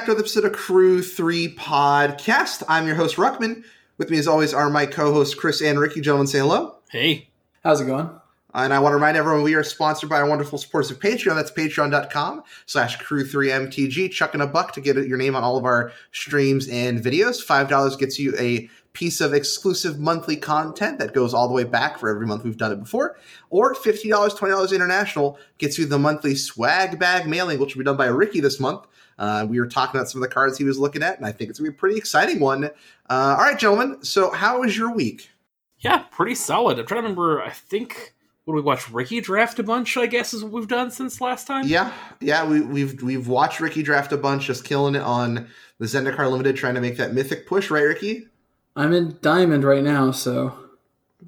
back to another episode of Crew 3 Podcast. I'm your host, Ruckman. With me, as always, are my co hosts, Chris and Ricky. Gentlemen, say hello. Hey. How's it going? And I want to remind everyone we are sponsored by our wonderful supporters of Patreon. That's patreon.com slash crew3mtg. Chucking a buck to get your name on all of our streams and videos. $5 gets you a piece of exclusive monthly content that goes all the way back for every month we've done it before. Or $50, $20 international gets you the monthly swag bag mailing, which will be done by Ricky this month. Uh, we were talking about some of the cards he was looking at, and I think it's going to be a pretty exciting one. Uh, all right, gentlemen. So, how was your week? Yeah, pretty solid. I'm trying to remember. I think what we watch Ricky draft a bunch. I guess is what we've done since last time. Yeah, yeah. We, we've we've watched Ricky draft a bunch, just killing it on the Zendikar Limited, trying to make that mythic push. Right, Ricky? I'm in Diamond right now, so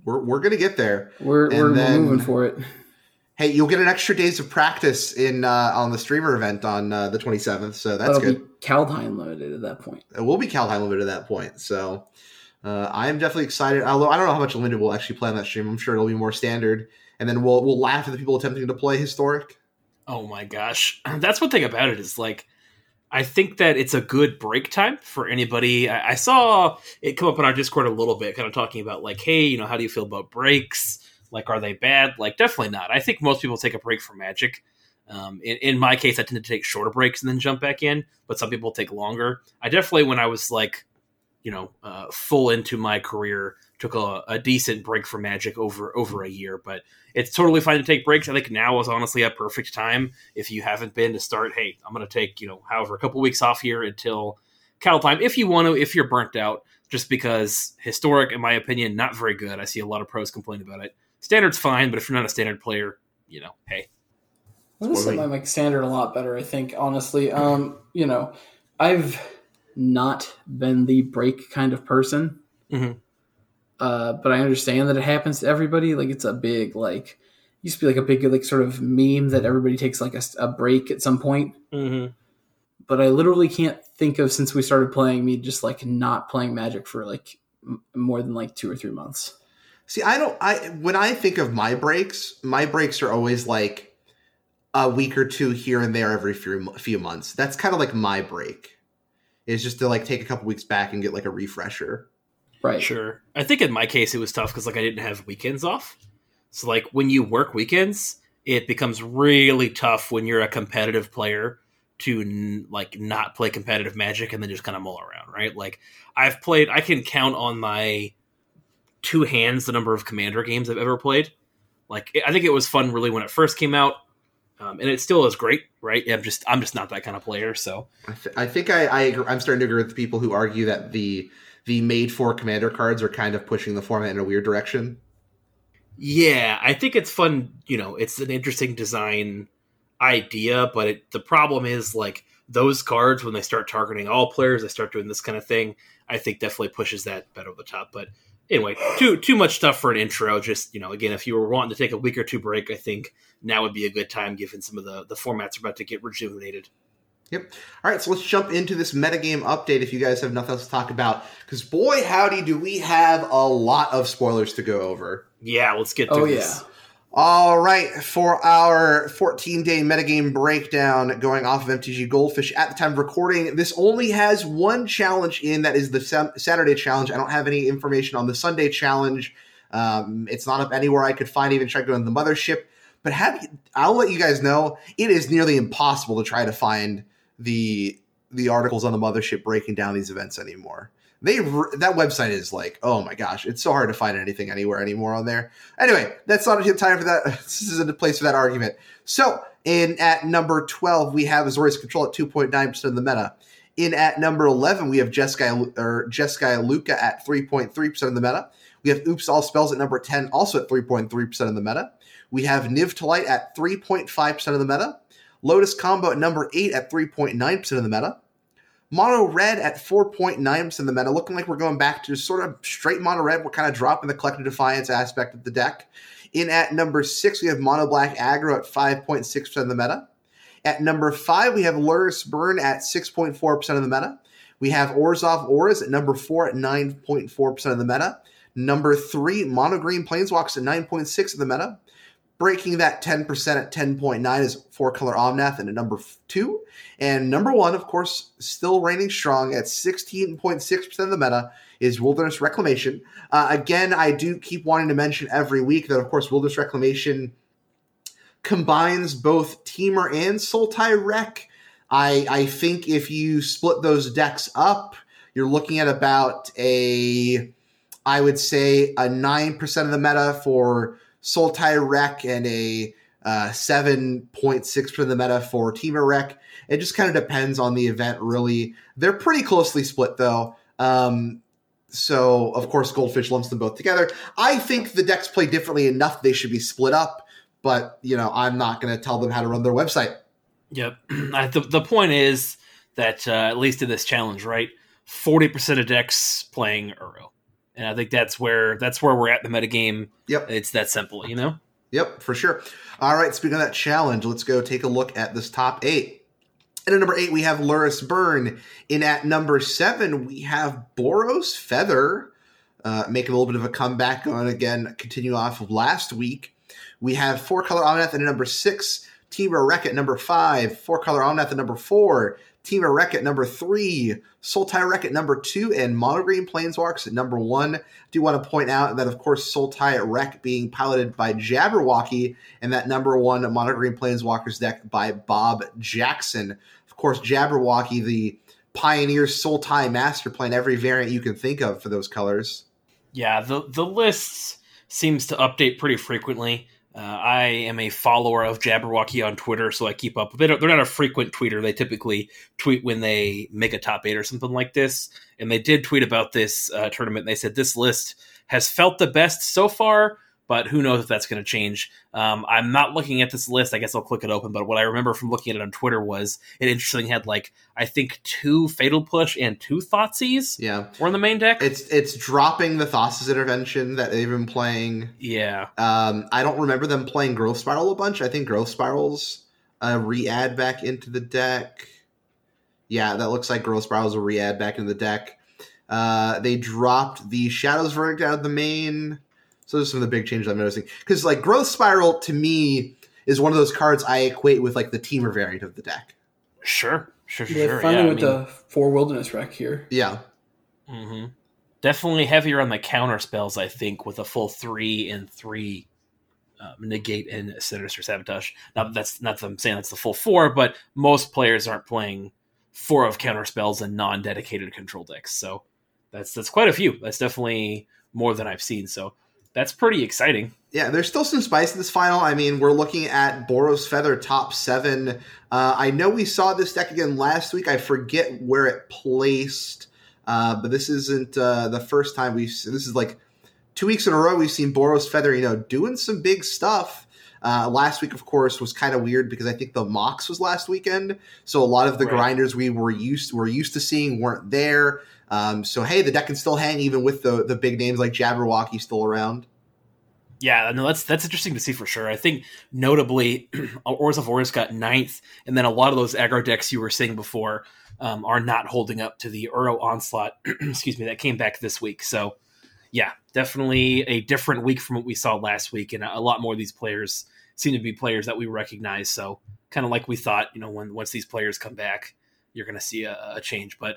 we're we're gonna get there. We're and we're then, moving for it. Hey, you'll get an extra days of practice in uh, on the streamer event on uh, the 27th, so that's That'll good. Be Kaldheim limited at that point. It will be Kaldheim limited at that point, so uh, I am definitely excited. Although I don't know how much limited we'll actually play on that stream. I'm sure it'll be more standard, and then we'll we'll laugh at the people attempting to play historic. Oh my gosh, that's one thing about it is like I think that it's a good break time for anybody. I, I, saw it come up on our Discord a little bit, kind of talking about like, hey, you know, how do you feel about breaks? Like, are they bad? Like, definitely not. I think most people take a break from Magic. Um, in, in, my case, I tend to take shorter breaks and then jump back in, but some people take longer. I definitely, when I was like, you know, uh, full into my career, took a, a, decent break from Magic over over a year. But it's totally fine to take breaks. I think now is honestly a perfect time if you haven't been to start. Hey, I'm going to take you know, however, a couple weeks off here until Kaldheim if you want to. If you're burnt out, just because historic, in my opinion, not very good. I see a lot of pros complain about it. Standard's fine, but if you're not a standard player, you know, hey. I want to set my like standard a lot better. I think honestly, um, you know, I've not been the break kind of person. Mm-hmm. Uh, but I understand that it happens to everybody. Like it's a big like used to be like a big like sort of meme that everybody takes like a, a break at some point. Mm-hmm. But I literally can't think of since we started playing me just like not playing Magic for like m- more than like two or three months. See, I don't. I when I think of my breaks, my breaks are always like a week or two here and there every few few months. That's kind of like my break. Is just to like take a couple weeks back and get like a refresher. Right. Sure. I think in my case it was tough because like I didn't have weekends off. So like when you work weekends, it becomes really tough when you're a competitive player to n- like not play competitive magic and then just kind of mull around, right? Like I've played I can count on my two hands the number of commander games I've ever played. Like I think it was fun really when it first came out. Um, and it still is great, right? I'm just I'm just not that kind of player. So I, th- I think I, I I'm starting to agree with the people who argue that the the made for commander cards are kind of pushing the format in a weird direction. Yeah, I think it's fun. You know, it's an interesting design idea, but it, the problem is like those cards when they start targeting all players, they start doing this kind of thing. I think definitely pushes that better over the top. But anyway, too too much stuff for an intro. Just you know, again, if you were wanting to take a week or two break, I think now would be a good time given some of the the formats are about to get rejuvenated. Yep. All right, so let's jump into this metagame update if you guys have nothing else to talk about. Because boy, howdy, do we have a lot of spoilers to go over. Yeah, let's get to oh, this. Yeah. All right, for our 14 day metagame breakdown going off of MTG Goldfish at the time of recording, this only has one challenge in that is the Saturday challenge. I don't have any information on the Sunday challenge. Um, it's not up anywhere I could find, even check on the mothership. But have I'll let you guys know it is nearly impossible to try to find the the articles on the mothership breaking down these events anymore. They that website is like, oh my gosh, it's so hard to find anything anywhere anymore on there. Anyway, that's not a time for that. This isn't a place for that argument. So, in at number twelve, we have Azorius Control at two point nine percent of the meta. In at number eleven, we have Jeskai or Jeskai Lukka at three point three percent of the meta. We have Oops All Spells at number ten, also at three point three percent of the meta. We have Niv to Light at three point five percent of the meta. Lotus Combo at number 8 at 3.9% of the meta. Mono Red at 4.9% of the meta, looking like we're going back to sort of straight Mono Red. We're kind of dropping the Collective Defiance aspect of the deck. In at number 6, we have Mono Black Aggro at 5.6% of the meta. At number 5, we have Lurrus Burn at 6.4% of the meta. We have Orzhov Auras at number 4 at 9.4% of the meta. Number 3, Mono Green Planeswalks at 9.6 of the meta. Breaking that 10% at 10.9 is four color Omnath and a number two. And number one, of course, still reigning strong at 16.6% of the meta is Wilderness Reclamation. Uh, again, I do keep wanting to mention every week that, of course, Wilderness Reclamation combines both Temur and Sultai Rec. I, I think if you split those decks up, you're looking at about a, I would say, a 9% of the meta for Sultai Rec and a uh, 7.6% of the meta for Temur Rec. It just kind of depends on the event, really. They're pretty closely split, though. Um, so, of course, Goldfish lumps them both together. I think the decks play differently enough they should be split up, but, you know, I'm not going to tell them how to run their website. Yep. the, the point is that, uh, at least in this challenge, right, 40% of decks playing Uro. And I think that's where that's where we're at in the metagame. Yep. It's that simple, you know? Yep, for sure. All right, speaking of that challenge, let's go take a look at this top eight. And at number eight, we have Lurrus Burn. In at number seven, we have Boros Feather, uh, making a little bit of a comeback on again, continue off of last week. We have Four Color Omnath at number six, Temur Rec at number five, Four Color Omnath at number four, Temur Rec at number three, Sultai Rec at number two, and Monogreen Planeswalkers at number one. I do want to point out that, of course, Sultai Rec being piloted by Jabberwocky, and that number one Monogreen Planeswalkers deck by Bob Jackson. Of course, Jabberwocky, the pioneer Soul Sultai master, playing every variant you can think of for those colors. Yeah, the the lists seems to update pretty frequently. Uh, I am a follower of Jabberwocky on Twitter, so I keep up. They they're not a frequent tweeter. They typically tweet when they make a top eight or something like this. And they did tweet about this uh, tournament. They said this list has felt the best so far, but who knows if that's going to change. Um, I'm not looking at this list. I guess I'll click it open. But what I remember from looking at it on Twitter was it interesting had like I think two Fatal Push and two Thoughtseize. Yeah, were in the main deck. It's it's dropping the Thassa's intervention that they've been playing. Yeah, um, I don't remember them playing Growth Spiral a bunch. I think Growth Spirals a re-add back into the deck. Yeah, that looks like Growth Spirals a re-add back into the deck. Uh, they dropped the Shadows Verdict out of the main. So those are some of the big changes I'm noticing. Because like Growth Spiral to me is one of those cards I equate with like the Temur variant of the deck. Sure, sure, sure. They're finally yeah, with I mean, the four wilderness rec here. Yeah. Mm-hmm. Definitely heavier on the counter spells, I think, with a full three and three um, negate and sinister sabotage. Now that's not that I'm saying that's the full four, but most players aren't playing four of counter spells and non-dedicated control decks. So that's that's quite a few. That's definitely more than I've seen. So that's pretty exciting. Yeah, there's still some spice in this final. I mean, we're looking at Boros Feather top seven. Uh, I know we saw this deck again last week. I forget where it placed, uh, but this isn't uh, the first time we've. This is like two weeks in a row we've seen Boros Feather, you know, doing some big stuff. Uh, last week, of course, was kind of weird because I think the Mox was last weekend, so a lot of the right. grinders we were used were used to seeing weren't there. Um, so hey, the deck can still hang even with the the big names like Jabberwocky still around. Yeah, no, that's that's interesting to see for sure. I think notably, Oars of Horus got ninth, and then a lot of those aggro decks you were saying before um, are not holding up to the Uro onslaught. excuse me, that came back this week. So, yeah, definitely a different week from what we saw last week, and a lot more of these players seem to be players that we recognize. So, kind of like we thought, you know, when once these players come back, you're going to see a, a change, but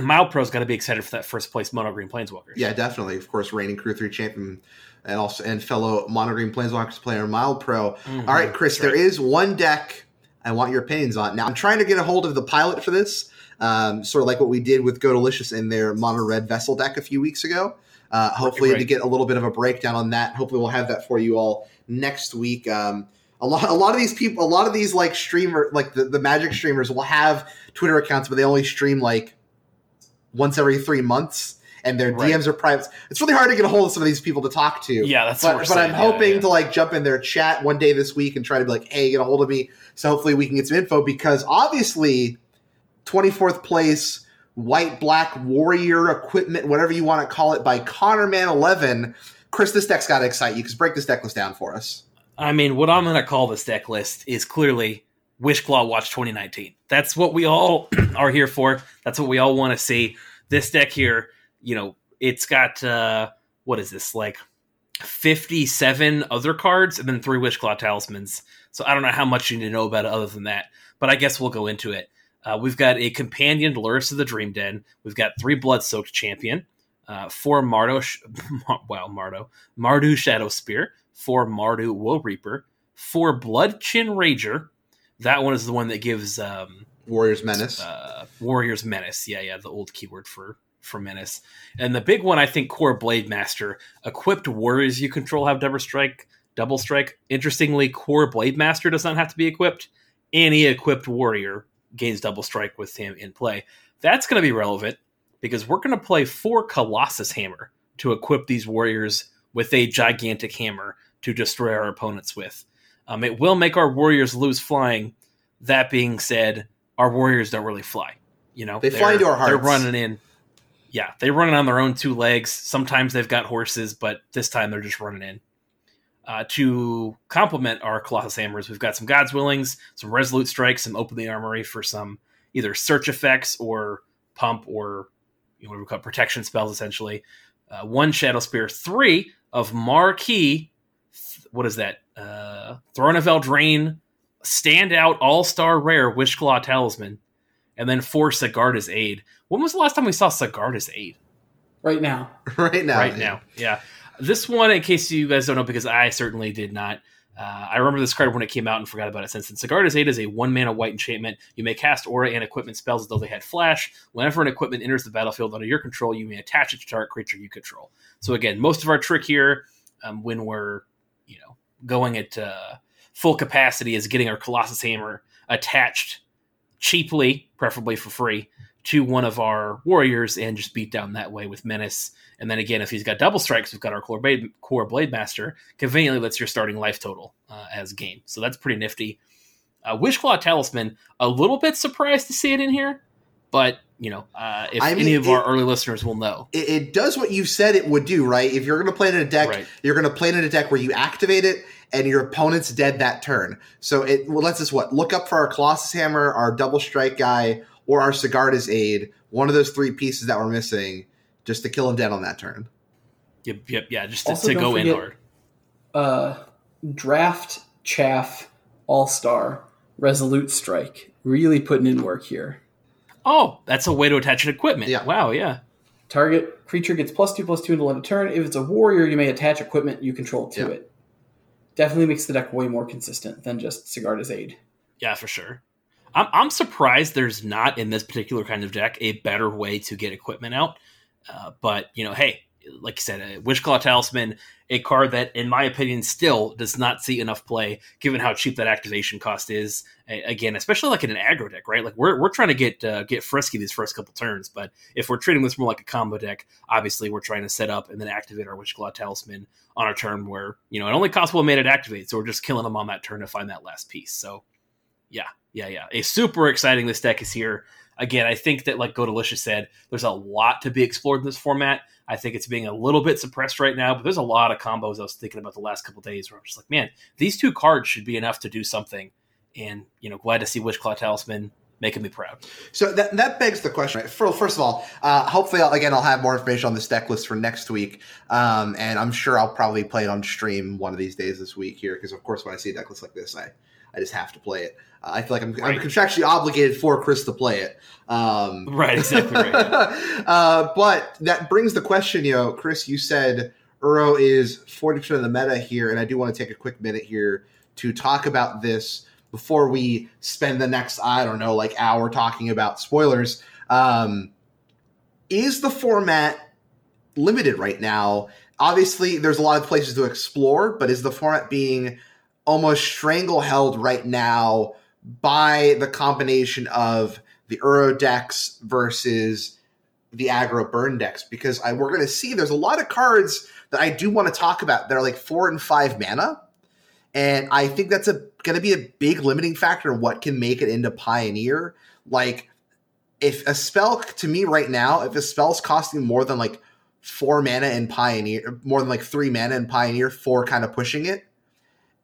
Mild Pro's got to be excited for that first place Mono Green Planeswalkers. Yeah, definitely. Of course, reigning Crew Three champion and also and fellow Mono Green Planeswalkers player Mild Pro. Mm-hmm. All right, Chris, there is one deck I want your opinions on. Now, I'm trying to get a hold of the pilot for this, um, sort of like what we did with Godalicious in their Mono Red Vessel deck a few weeks ago. Uh, hopefully, right. to get a little bit of a breakdown on that. Hopefully, we'll have that for you all next week. Um, a lot, a lot of these people, a lot of these like streamer, like the, the Magic streamers, will have Twitter accounts, but they only stream like once every three months and their right. DMs are private. It's really hard to get a hold of some of these people to talk to. Yeah, that's but, but. I'm hoping yeah, yeah. to like jump in their chat one day this week and try to be like, hey, get a hold of me. So hopefully we can get some info because obviously 24th place white black warrior equipment, whatever you want to call it, by Connor Man 11. Chris, this deck's got to excite you because break this deck list down for us. I mean, what I'm going to call this deck list is clearly Wishclaw Watch 2019. That's what we all are here for. That's what we all want to see. This deck here, you know, it's got uh what is this like 57 other cards and then three Wishclaw talismans. So I don't know how much you need to know about it other than that, but I guess we'll go into it. Uh, we've got a companion, Lurrus of the Dream Den. We've got three Blood Soaked Champion, uh, four Mardo, sh- wow, Mardo, Mardu Shadow Spear, four Mardu Woe Reaper, four Blood Chin Rager. That one is the one that gives um, Warriors Menace. Uh, Warriors Menace. Yeah, yeah, the old keyword for for Menace. And the big one, I think, Kor Blade Master. Equipped warriors you control have double strike. Double strike. Interestingly, Kor Blade Master does not have to be equipped. Any equipped warrior gains double strike with him in play. That's going to be relevant because we're going to play four Colossus Hammer to equip these warriors with a gigantic hammer to destroy our opponents with. Um, it will make our warriors lose flying. That being said, our warriors don't really fly. You know, they fly into our hearts. They're running in. Yeah, they run on their own two legs. Sometimes they've got horses, but this time they're just running in. Uh, to complement our Colossus Hammers, we've got some God's Willings, some Resolute Strikes, some Open the Armory for some either search effects or pump or you know, what we call protection spells, essentially. Uh, one Shadow Spear, three of Marquee. What is that? Uh, Throne of Eldraine, standout all star rare Wishclaw Talisman, and then four Sigarda's Aid. When was the last time we saw Sigarda's Aid? Right now. right now. Right now. Yeah. This one, in case you guys don't know, because I certainly did not. Uh, I remember this card when it came out and forgot about it since then. Sigarda's Aid is a one mana white enchantment. You may cast aura and equipment spells as though they had flash. Whenever an equipment enters the battlefield under your control, you may attach it to target creature you control. So again, most of our trick here, um, when we're you know going at uh, full capacity, is getting our Colossus Hammer attached cheaply, preferably for free, to one of our warriors and just beat down that way with menace. And then again, if he's got double strikes, we've got our Kor Blade, Kor Blade Master. Conveniently, lets your starting life total uh, as game. So that's pretty nifty. Uh, Wishclaw Talisman, a little bit surprised to see it in here, but you know, uh, if I mean, any of it, our early listeners will know, it, it, does what you said it would do, right? If you're going to play it in a deck, right. you're going to play it in a deck where you activate it and your opponent's dead that turn. So it well, lets us what look up for our Colossus Hammer, our double strike guy, or our Sigarda's Aid. One of those three pieces that we're missing, just to kill him dead on that turn. Yep, yep, yeah, just to, to go forget, in hard. Uh, draft chaff all star resolute strike really putting in work here. Oh, that's a way to attach an equipment. Yeah. Wow. Yeah. Target creature gets plus two plus two until end of turn. If it's a warrior, you may attach equipment you control to yeah. it. Definitely makes the deck way more consistent than just Sigarda's Aid. Yeah, for sure. I'm, I'm surprised there's not in this particular kind of deck a better way to get equipment out. Uh, but you know, hey, like you said, a Wishclaw Talisman, a card that, in my opinion, still does not see enough play, given how cheap that activation cost is. A- again, especially like in an aggro deck, right? Like we're, we're trying to get uh, get frisky these first couple turns, but if we're treating this more like a combo deck, obviously we're trying to set up and then activate our Wishclaw Talisman on our turn where you know it only costs one mana to activate, so we're just killing them on that turn to find that last piece. So, yeah, yeah, yeah, a super exciting this deck is here again, I think that like Godalicious said, there's a lot to be explored in this format. I think it's being a little bit suppressed right now, but there's a lot of combos I was thinking about the last couple days where I'm just like, man, these two cards should be enough to do something. And you know, glad to see Wishclaw Talisman making me proud. So that that begs the question. Right? First of all, uh, hopefully, I'll, again, I'll have more information on this deck list for next week, um, and I'm sure I'll probably play it on stream one of these days this week here because, of course, when I see a deck list like this, I I just have to play it. Uh, I feel like I'm, right. I'm, contractually obligated for Chris to play it. Um, right, exactly right. uh, but that brings the question, you know, Chris, you said Uro is 40% of the meta here, and I do want to take a quick minute here to talk about this before we spend the next, I don't know, like hour talking about spoilers. Um, is the format limited right now? Obviously, there's a lot of places to explore, but is the format being almost strangleheld right now by the combination of the Uro decks versus the aggro burn decks because I, we're going to see there's a lot of cards that I do want to talk about that are like four and five mana. And I think that's going to be a big limiting factor in what can make it into Pioneer. Like, if a spell to me right now, if a spell's costing more than like four mana in Pioneer, more than like three mana in Pioneer, four kind of pushing it,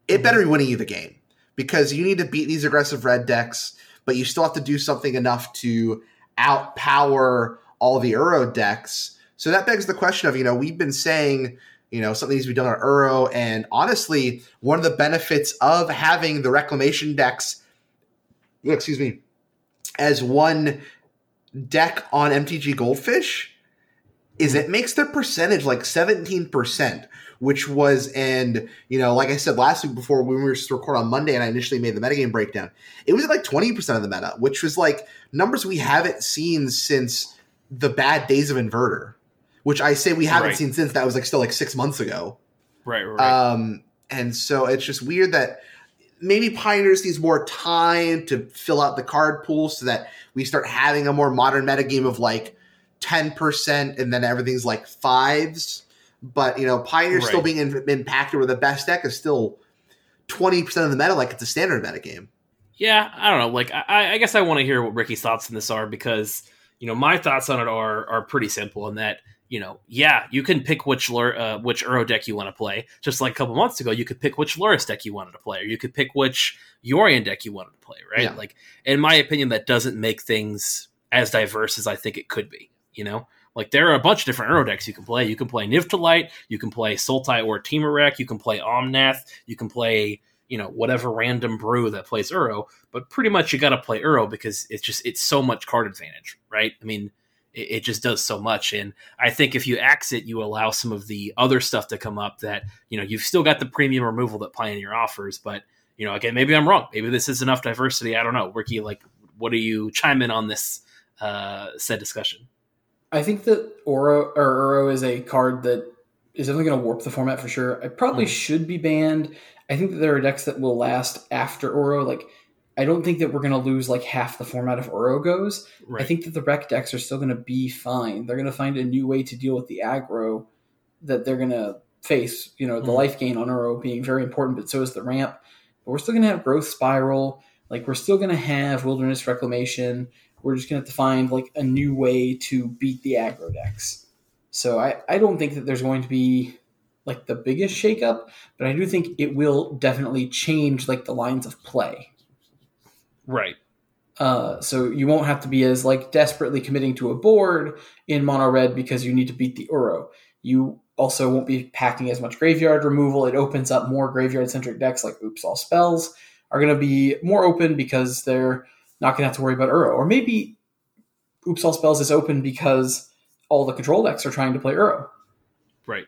it better mm-hmm. be winning you the game because you need to beat these aggressive red decks, but you still have to do something enough to outpower all the Uro decks. So that begs the question of, you know, we've been saying, you know, something needs to be done on Uro. And honestly, one of the benefits of having the reclamation decks, excuse me, as one deck on MTG Goldfish is mm-hmm. it makes their percentage like 17%, which was, and, you know, like I said last week before when we were to record on Monday and I initially made the metagame breakdown, it was like 20% of the meta, which was like numbers we haven't seen since the bad days of Inverter, which I say we haven't right. seen since that was like still like six months ago. Right, right. Um, and so it's just weird that maybe Pioneers needs more time to fill out the card pool so that we start having a more modern metagame of like, 10% and then everything's like fives. But, you know, Pioneer right. still being in, impacted where the best deck is still 20% of the meta, like it's a standard meta game. Yeah, I don't know. Like, I, I guess I want to hear what Ricky's thoughts on this are because, you know, my thoughts on it are are pretty simple in that, you know, yeah, you can pick which uh, which Uro deck you want to play. Just like a couple months ago, you could pick which Lurrus deck you wanted to play, or you could pick which Yorion deck you wanted to play, right? Yeah. Like, in my opinion, that doesn't make things as diverse as I think it could be. You know, like there are a bunch of different Uro decks you can play. You can play Niv-to-Light, you can play Sultai or Temur you can play Omnath, you can play you know whatever random brew that plays Uro. But pretty much you got to play Uro because it's just it's so much card advantage, right? I mean, it, it, just does so much, and I think if you axe it, you allow some of the other stuff to come up that you know you've still got the premium removal that Pioneer offers, but you know again maybe I'm wrong. Maybe this is enough diversity. I don't know. Ricky, like, what do you chime in on this uh, said discussion? I think that Oro or Uro is a card that is definitely going to warp the format for sure. It probably mm. should be banned. I think that there are decks that will last after Oro. Like, I don't think that we're going to lose like half the format if Oro goes. Right. I think that the rec decks are still going to be fine. They're going to find a new way to deal with the aggro that they're going to face. You know, the mm. life gain on Oro being very important, but so is the ramp. But we're still going to have growth spiral. Like, we're still going to have wilderness reclamation we're just going to have to find like a new way to beat the aggro decks. So I, I don't think that there's going to be like the biggest shakeup, but I do think it will definitely change like the lines of play. Right. Uh, so you won't have to be as like desperately committing to a board in mono red because you need to beat the Uro. You also won't be packing as much graveyard removal. It opens up more graveyard centric decks like Oops All Spells are going to be more open because they're not going to have to worry about Uro. Or maybe Oops All Spells is open because all the control decks are trying to play Uro. Right.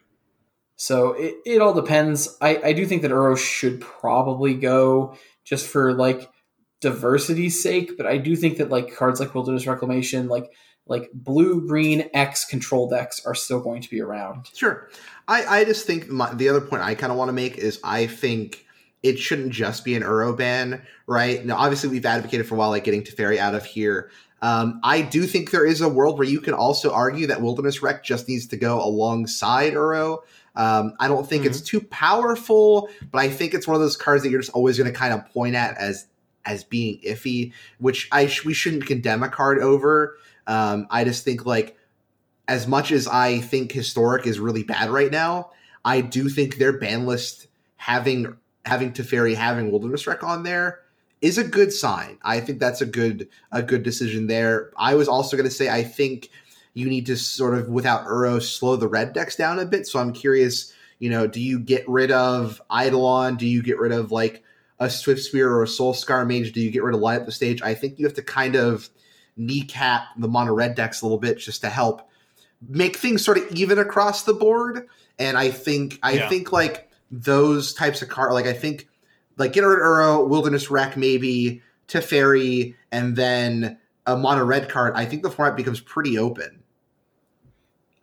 So it, it all depends. I, I do think that Uro should probably go just for like diversity's sake, but I do think that like cards like Wilderness Reclamation, like like blue, green, X control decks are still going to be around. Sure. I, I just think my, the other point I kind of want to make is I think it shouldn't just be an Uro ban, right? Now, obviously, we've advocated for a while, like getting Teferi out of here. Um, I do think there is a world where you can also argue that Wilderness Rec just needs to go alongside Uro. Um, I don't think mm-hmm. it's too powerful, but I think it's one of those cards that you're just always going to kind of point at as as being iffy, which I sh- we shouldn't condemn a card over. Um, I just think like as much as I think historic is really bad right now, I do think their ban list having having Teferi having Wilderness Rec on there is a good sign. I think that's a good a good decision there. I was also going to say I think you need to sort of without Uro slow the red decks down a bit. So I'm curious, you know, do you get rid of Eidolon? Do you get rid of like a Swift Spear or a Soul Scar Mage? Do you get rid of Light Up the Stage? I think you have to kind of kneecap the mono red decks a little bit just to help make things sort of even across the board. And I think I yeah. think like those types of car like I think like Rid Uro, Wilderness Rec, maybe Teferi, and then a mono red card, I think the format becomes pretty open.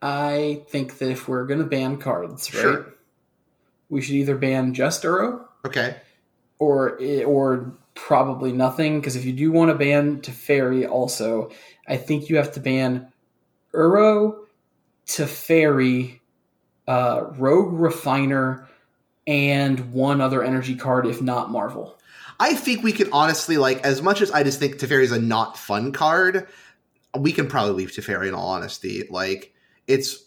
I think that if we're gonna ban cards, right, sure. we should either ban just Uro, okay, or or probably nothing. Because if you do want to ban Teferi, also, I think you have to ban Uro, Teferi, uh, Rogue Refiner, and one other energy card, if not Marvel. I think we can honestly like as much as I just think Teferi is a not fun card. We can probably leave Teferi in all honesty. Like it's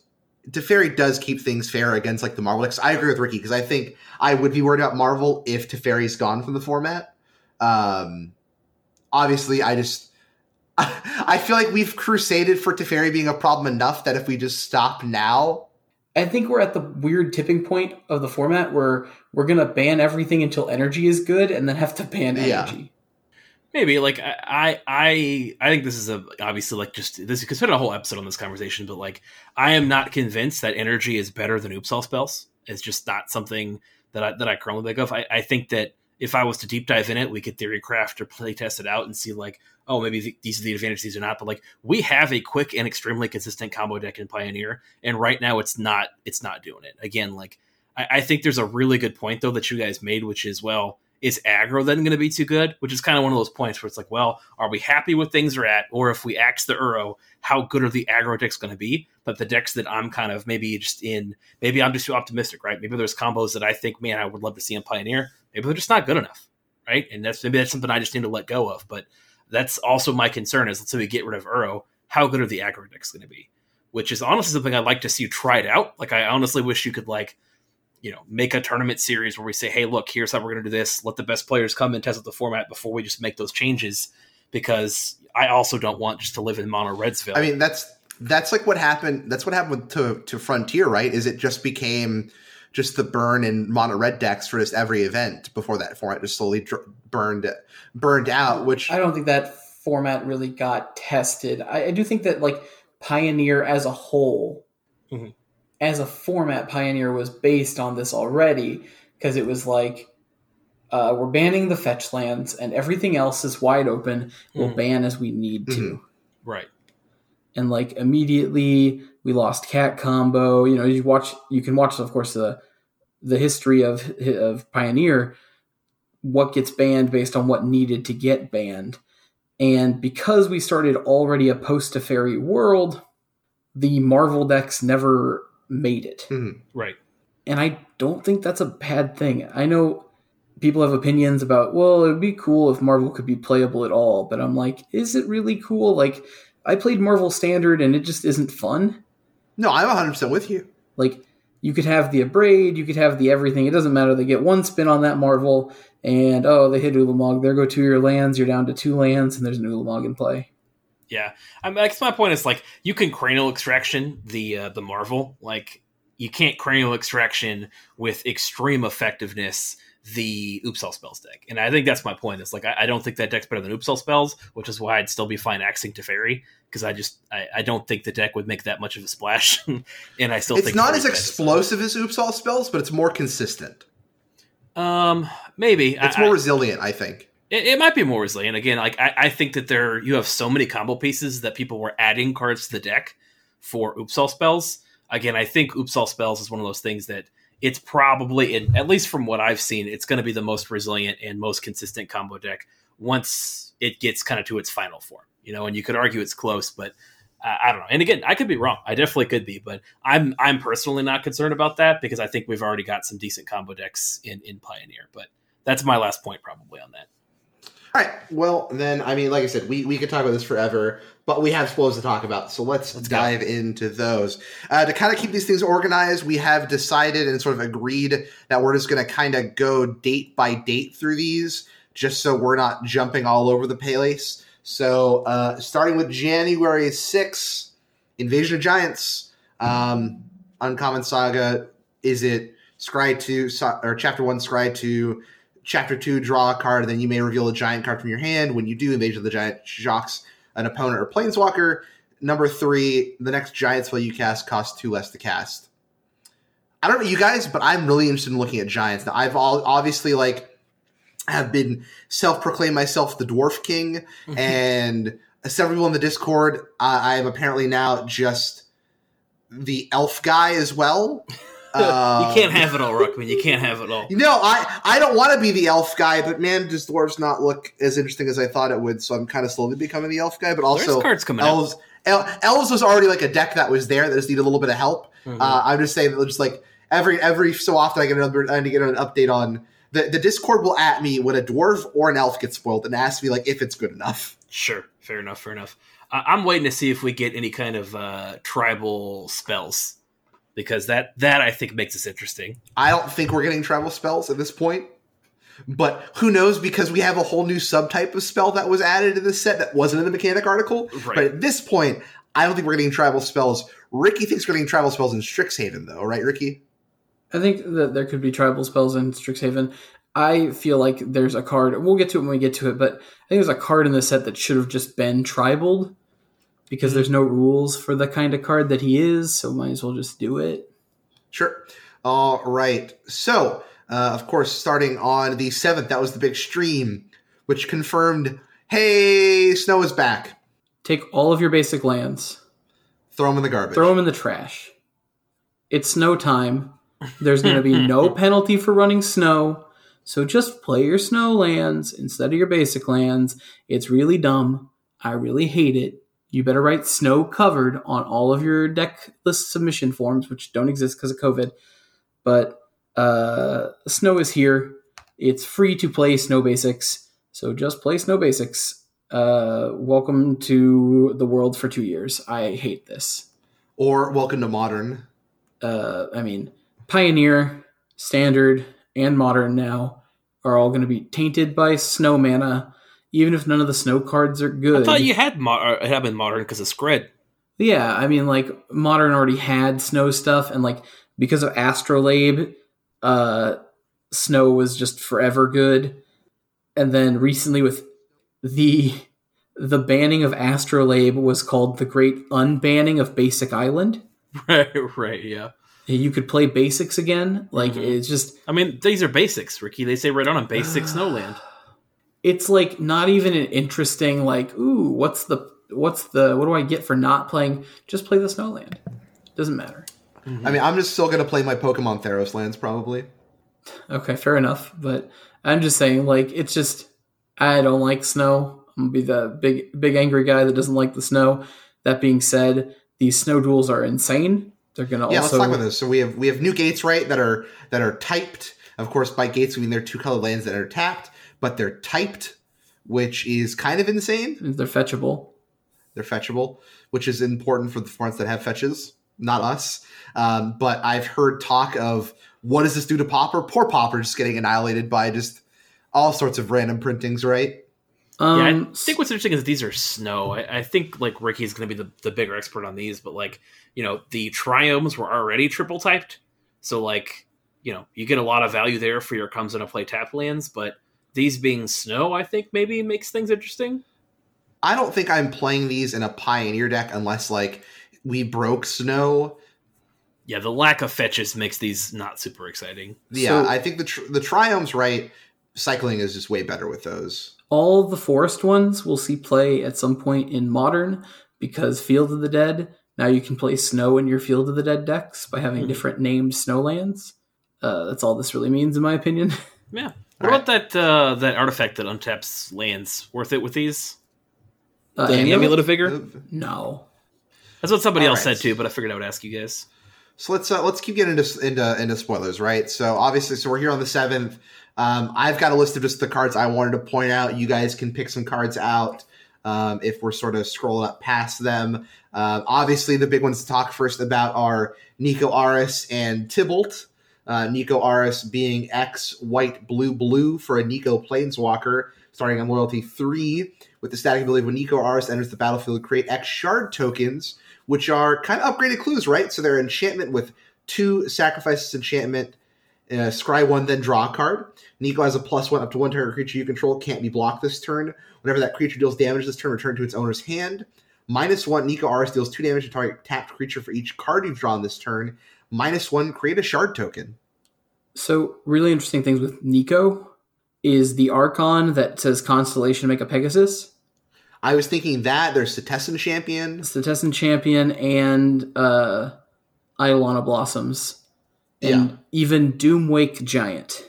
Teferi does keep things fair against like the Marvel. I agree with Ricky because I think I would be worried about Marvel if Teferi's gone from the format. Um, obviously, I just I feel like we've crusaded for Teferi being a problem enough that if we just stop now, I think we're at the weird tipping point of the format where we're gonna ban everything until energy is good, and then have to ban energy. Yeah. Maybe like I I I think this is a obviously like just this could spend a whole episode on this conversation, but like I am not convinced that energy is better than Oops All spells. It's just not something that I that I currently think of. I, I think that if I was to deep dive in it, we could theory craft or play test it out and see like, oh, maybe these are the advantages, these are not. But like, we have a quick and extremely consistent combo deck in Pioneer, and right now it's not it's not doing it. Again, like I, I think there's a really good point though that you guys made, which is well, is aggro then going to be too good? Which is kind of one of those points where it's like, well, are we happy with things are at, or if we axe the Uro, how good are the aggro decks going to be? But the decks that I'm kind of maybe just in, maybe I'm just too optimistic, right? Maybe there's combos that I think, man, I would love to see in Pioneer maybe they're just not good enough, right? And that's maybe that's something I just need to let go of. But that's also my concern is let's say we get rid of Uro, how good are the aggro decks going to be? Which is honestly something I'd like to see it out. Like I honestly wish you could like, you know, make a tournament series where we say, hey, look, here's how we're going to do this. Let the best players come and test out the format before we just make those changes. Because I also don't want just to live in Mono Redsville. I mean, that's that's like what happened. That's what happened to to Frontier, right? Is it just became just the burn in mono red decks for just every event before that format just slowly dr- burned burned out. Which I don't think that format really got tested. I, I do think that like Pioneer as a whole, mm-hmm. as a format, Pioneer was based on this already because it was like. Uh, we're banning the fetch lands and everything else is wide open. We'll mm-hmm. ban as we need to. Mm-hmm. Right. And like immediately we lost cat combo. You know, you watch, you can watch, of course, the the history of of Pioneer, what gets banned based on what needed to get banned. And because we started already a post Teferi world, the Marvel decks never made it. Mm-hmm. Right. And I don't think that's a bad thing. I know people have opinions about, well, it would be cool if Marvel could be playable at all, but I'm like, is it really cool? Like, I played Marvel Standard and it just isn't fun. No, I'm 100% with you. Like, you could have the abrade, you could have the everything. It doesn't matter. They get one spin on that Marvel, and oh, they hit Ulamog. There go two of your lands. You're down to two lands, and there's an Ulamog in play. Yeah, I mean, my point is like you can cranial extraction the uh, the Marvel. Like you can't cranial extraction with extreme effectiveness the Oops All spells deck. And I think that's my point. Is like I, I, don't think that deck's better than Oops All spells, which is why I'd still be fine axing Teferi because I just I, I, don't think the deck would make that much of a splash. and I still it's think not as explosive as Oops All spells, but it's more consistent. Um, maybe it's more resilient. I think it, it, might be more resilient. Again, like I, I think that there you have so many combo pieces that people were adding cards to the deck for Oops All spells. Again, I think Oops All spells is one of those things that it's probably, in, at least from what I've seen, it's going to be the most resilient and most consistent combo deck once it gets kind of to its final form. You know, and you could argue it's close, but I don't know. And again, I could be wrong. I definitely could be, but I'm I'm personally not concerned about that because I think we've already got some decent combo decks in in Pioneer. But that's my last point probably on that. All right. Well, then, I mean, like I said, we, we could talk about this forever, but we have spells to talk about. So let's, let's dive go. into those. Uh, to kind of keep these things organized, we have decided and sort of agreed that we're just going to kind of go date by date through these, just so we're not jumping all over the place. So uh, starting with January 6th, Invasion of Giants, um, Uncommon Saga. Is it Scry 2, or Chapter 1, Scry 2? Chapter two, draw a card, and then you may reveal a giant card from your hand. When you do, Invasion of the Giant shocks an opponent or planeswalker. Number three, the next giant spell you cast costs two less to cast. I don't know you guys, but I'm really interested in looking at giants. Now, I've all obviously like have been self-proclaimed myself the dwarf king, mm-hmm. and several people in the Discord. I am apparently now just the elf guy as well. Um, you can't have it all, Ruckman. You can't have it all. You know, I, I don't want to be the elf guy, but man, does dwarves not look as interesting as I thought it would. So I'm kind of slowly becoming the elf guy. But also, cards coming elves. El- elves was already like a deck that was there that just needed a little bit of help. Mm-hmm. Uh, I'm just saying that just like every every so often I get another I need to get an update on the the Discord will at me when a dwarf or an elf gets spoiled and ask me like if it's good enough. Sure, fair enough, fair enough. Uh, I'm waiting to see if we get any kind of uh, tribal spells because that that I think makes us interesting. I don't think we're getting tribal spells at this point. But who knows? Because we have a whole new subtype of spell that was added to this set that wasn't in the mechanic article. Right. But at this point, I don't think we're getting tribal spells. Ricky thinks we're getting tribal spells in Strixhaven, though, right, Ricky? I think that there could be tribal spells in Strixhaven. I feel like there's a card. We'll get to it when we get to it, but I think there's a card in the set that should have just been tribal because there's no rules for the kind of card that he is. So might as well just do it. Sure. All right. So, uh, of course, starting on the seventh, that was the big stream, which confirmed, "Hey, snow is back." Take all of your basic lands, throw them in the garbage, throw them in the trash. It's snow time. There's going to be no penalty for running snow. So just play your snow lands instead of your basic lands. It's really dumb. I really hate it. You better write snow covered on all of your deck list submission forms, which don't exist because of COVID. But uh, snow is here. It's free to play snow basics. So just play snow basics. Uh, welcome to the world for two years. I hate this. Or welcome to modern. Uh, I mean, Pioneer, Standard, and Modern now are all going to be tainted by Snow mana, even if none of the Snow cards are good. I thought you had mo- uh, had been Modern because of Skred. Yeah, I mean, like Modern already had Snow stuff, and like because of Astrolabe, uh, Snow was just forever good. And then recently with the the banning of Astrolabe was called the Great Unbanning of Basic Island. Right, right, yeah you could play basics again. Like mm-hmm. it's just. I mean, these are basics, Ricky. They say right on a basic Snowland. It's like not even an interesting like. Ooh, what's the what's the what do I get for not playing? Just play the Snowland. Doesn't matter. Mm-hmm. I mean, I'm just still gonna play my Pokemon Theros lands probably. Okay, fair enough. But I'm just saying, like, it's just I don't like snow. I'm gonna be the big big angry guy that doesn't like the snow. That being said, these snow duels are insane they're gonna yeah. Also... Let's talk about this. So we have we have new gates right that are that are typed. Of course, by gates we mean they're two color lands that are tapped, but they're typed, which is kind of insane. They're fetchable. They're fetchable, which is important for the formats that have fetches, not us. Um, but I've heard talk of what does this do to Pauper? Poor Pauper just getting annihilated by just all sorts of random printings, right? Um, yeah, I think what's interesting is these are snow. I, I think like Ricky's going to be the, the bigger expert on these, but like you know the triomes were already triple typed, so like you know you get a lot of value there for your comes into play tap lands. But these being snow, I think maybe makes things interesting. I don't think I'm playing these in a pioneer deck unless like we broke snow. Yeah, the lack of fetches makes these not super exciting. Yeah, so, I think the tr- the triomes right. Cycling is just way better with those. All the forest ones will see play at some point in modern because Field of the Dead. Now you can play snow in your Field of the Dead decks by having mm-hmm. different named snowlands. Uh, that's all this really means, in my opinion. Yeah. What all about right. that uh, that artifact that untaps lands? Worth it with these? Uh, the amulet of vigor? No. That's what somebody all else right. said too, but I figured I would ask you guys. So let's uh, let's keep getting into into into spoilers, right? So obviously, so we're here on the seventh. Um, I've got a list of just the cards I wanted to point out. You guys can pick some cards out um, if we're sort of scrolling up past them. Uh, obviously, the big ones to talk first about are Niko Aris and Tibalt. Uh, Niko Aris being X white blue blue for a Niko Planeswalker, starting on loyalty three with the static ability when Niko Aris enters the battlefield, create X shard tokens, which are kind of upgraded clues, right? So they're enchantment with two sacrifices enchantment uh, scry one, then draw a card. Niko has a plus one up to one target creature you control can't be blocked this turn. Whenever that creature deals damage this turn, return to its owner's hand. Minus one, Niko Aris deals two damage to target tapped creature for each card you've drawn this turn. Minus one, create a shard token. So, really interesting things with Niko is the Archon that says Constellation make a Pegasus. I was thinking that there's Setessan Champion, Setessan Champion, and uh, Eidolon Blossoms and yeah. even Doomwake Giant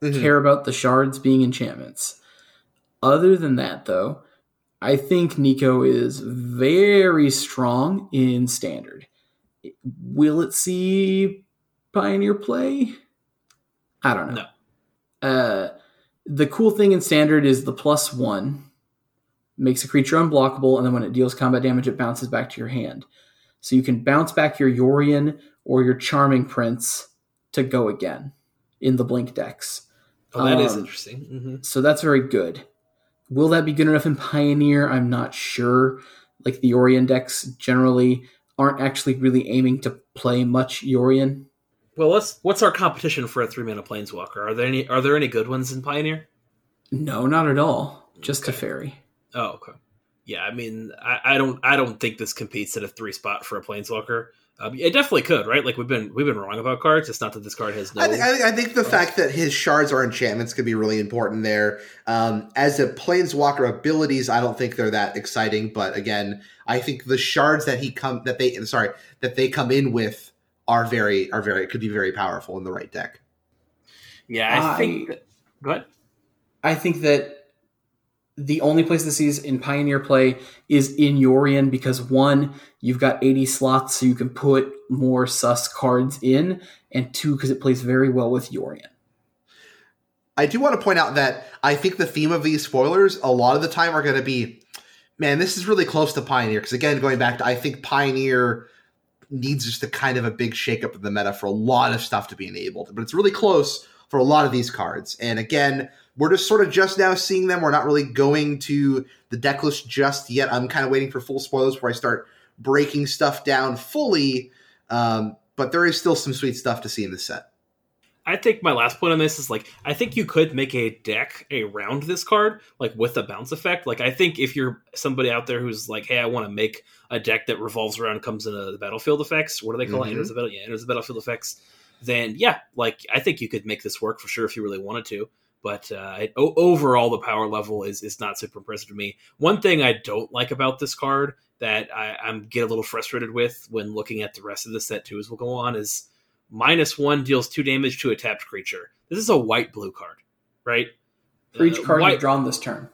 mm-hmm. care about the shards being enchantments. Other than that, though, I think Niko is very strong in standard. Will it see Pioneer play? I don't know. No. Uh, the cool thing in standard is the plus one makes a creature unblockable, and then when it deals combat damage, it bounces back to your hand. So you can bounce back your Yorion or your Charming Prince to go again in the Blink decks. Oh, that um, is interesting. Mm-hmm. So that's very good. Will that be good enough in Pioneer? I'm not sure. Like the Yorion decks generally aren't actually really aiming to play much Yorion. Well, what's what's our competition for a three mana planeswalker? Are there any are there any good ones in Pioneer? No, not at all. Just okay. Teferi. Oh, okay. Yeah, I mean, I, I, don't I don't think this competes at a three spot for a planeswalker. Um, it definitely could, right? Like we've been we've been wrong about cards. It's not that this card has no. I think, I think, I think the fact that his shards are enchantments could be really important there. Um, as a planeswalker abilities, I don't think they're that exciting. But again, I think the shards that he come that they sorry that they come in with are very are very could be very powerful in the right deck. Yeah, I, I think. That, go ahead. I think that the only place this is in Pioneer play is in Yorion because one, you've got 80 slots, so you can put more sus cards in, and two, because it plays very well with Yorion. I do want to point out that I think the theme of these spoilers a lot of the time are going to be, man, this is really close to Pioneer. Because again, going back to, I think Pioneer needs just a kind of a big shakeup of the meta for a lot of stuff to be enabled, but it's really close for a lot of these cards. And again, we're just sort of just now seeing them. We're not really going to the deck list just yet. I'm kind of waiting for full spoilers before I start breaking stuff down fully. Um, but there is still some sweet stuff to see in the set. I think my last point on this is like I think you could make a deck around this card, like with a bounce effect. Like I think if you're somebody out there who's like, hey, I want to make a deck that revolves around comes into the battlefield effects. What do they call mm-hmm. it? Enters the battle, yeah, enters the battlefield effects. Then yeah, like I think you could make this work for sure if you really wanted to. But uh, it, o- overall, the power level is is not super impressive to me. One thing I don't like about this card that I, I'm get a little frustrated with when looking at the rest of the set too, as we'll go on, is minus one deals two damage to a tapped creature. This is a white blue card, right? For each uh, card white, drawn this turn.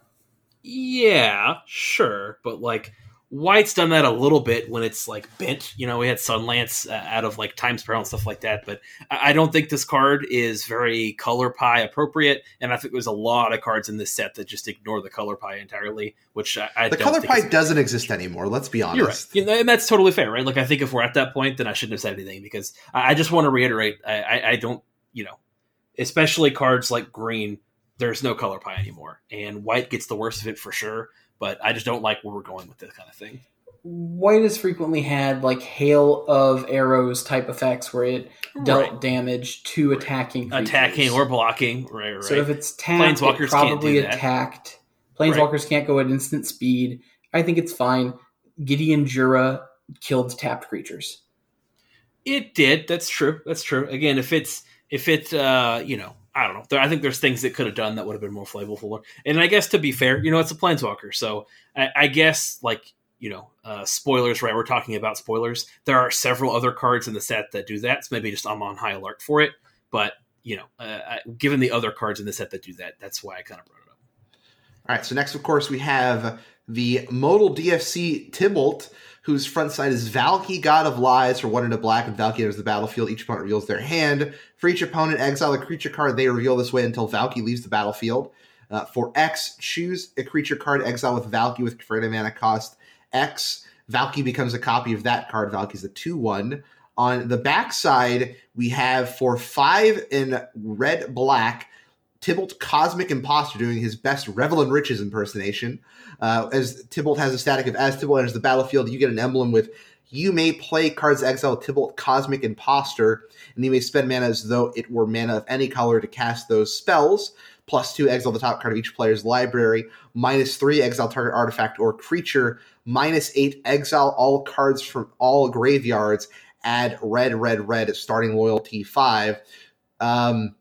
Yeah, sure, but like White's done that a little bit when it's like bent. You know, we had Sunlance uh, out of like Time Spiral and stuff like that. But I don't think this card is very color pie appropriate. And I think there's a lot of cards in this set that just ignore the color pie entirely. Which I, I the color pie doesn't exist anymore. Let's be honest. You're right, and that's totally fair, right? Like I think if we're at that point, then I shouldn't have said anything because I, I just want to reiterate. I, I don't, you know, especially cards like green. There's no color pie anymore, and white gets the worst of it for sure but I just don't like where we're going with this kind of thing. White has frequently had like hail of arrows type effects where it dealt right. damage to attacking creatures. attacking or blocking. Right, right. So if it's tapped, it probably attacked. Planeswalkers right. can't go at instant speed. I think it's fine. Gideon Jura killed tapped creatures. It did. That's true. That's true. Again, if it's if it uh, you know I don't know. There, I think there's things that could have done that would have been more flavorful. And I guess to be fair, you know, it's a planeswalker, so I, I guess like you know, uh, spoilers. Right, we're talking about spoilers. There are several other cards in the set that do that. So maybe just I'm on high alert for it. But you know, uh, given the other cards in the set that do that, that's why I kind of brought it up. All right. So next, of course, we have the modal DFC Tibalt whose front side is Valki, God of Lies, for one in a black. and Valki enters the battlefield, each opponent reveals their hand. For each opponent, exile a creature card they reveal this way until Valki leaves the battlefield. Uh, for X, choose a creature card, exile with Valki with converted mana cost X. Valki becomes a copy of that card. Valki's a 2 1. On the back side, we have for five in red black, Tibalt Cosmic Impostor doing his best Revel in Riches impersonation. Uh, as Tibalt has a static of as Tibalt enters the battlefield, you get an emblem with you may play cards exile Tibalt Cosmic Impostor, and you may spend mana as though it were mana of any color to cast those spells. Plus two, exile the top card of each player's library. Minus three, exile target artifact or creature. Minus eight, exile all cards from all graveyards. Add red, red, red, starting loyalty five. Um,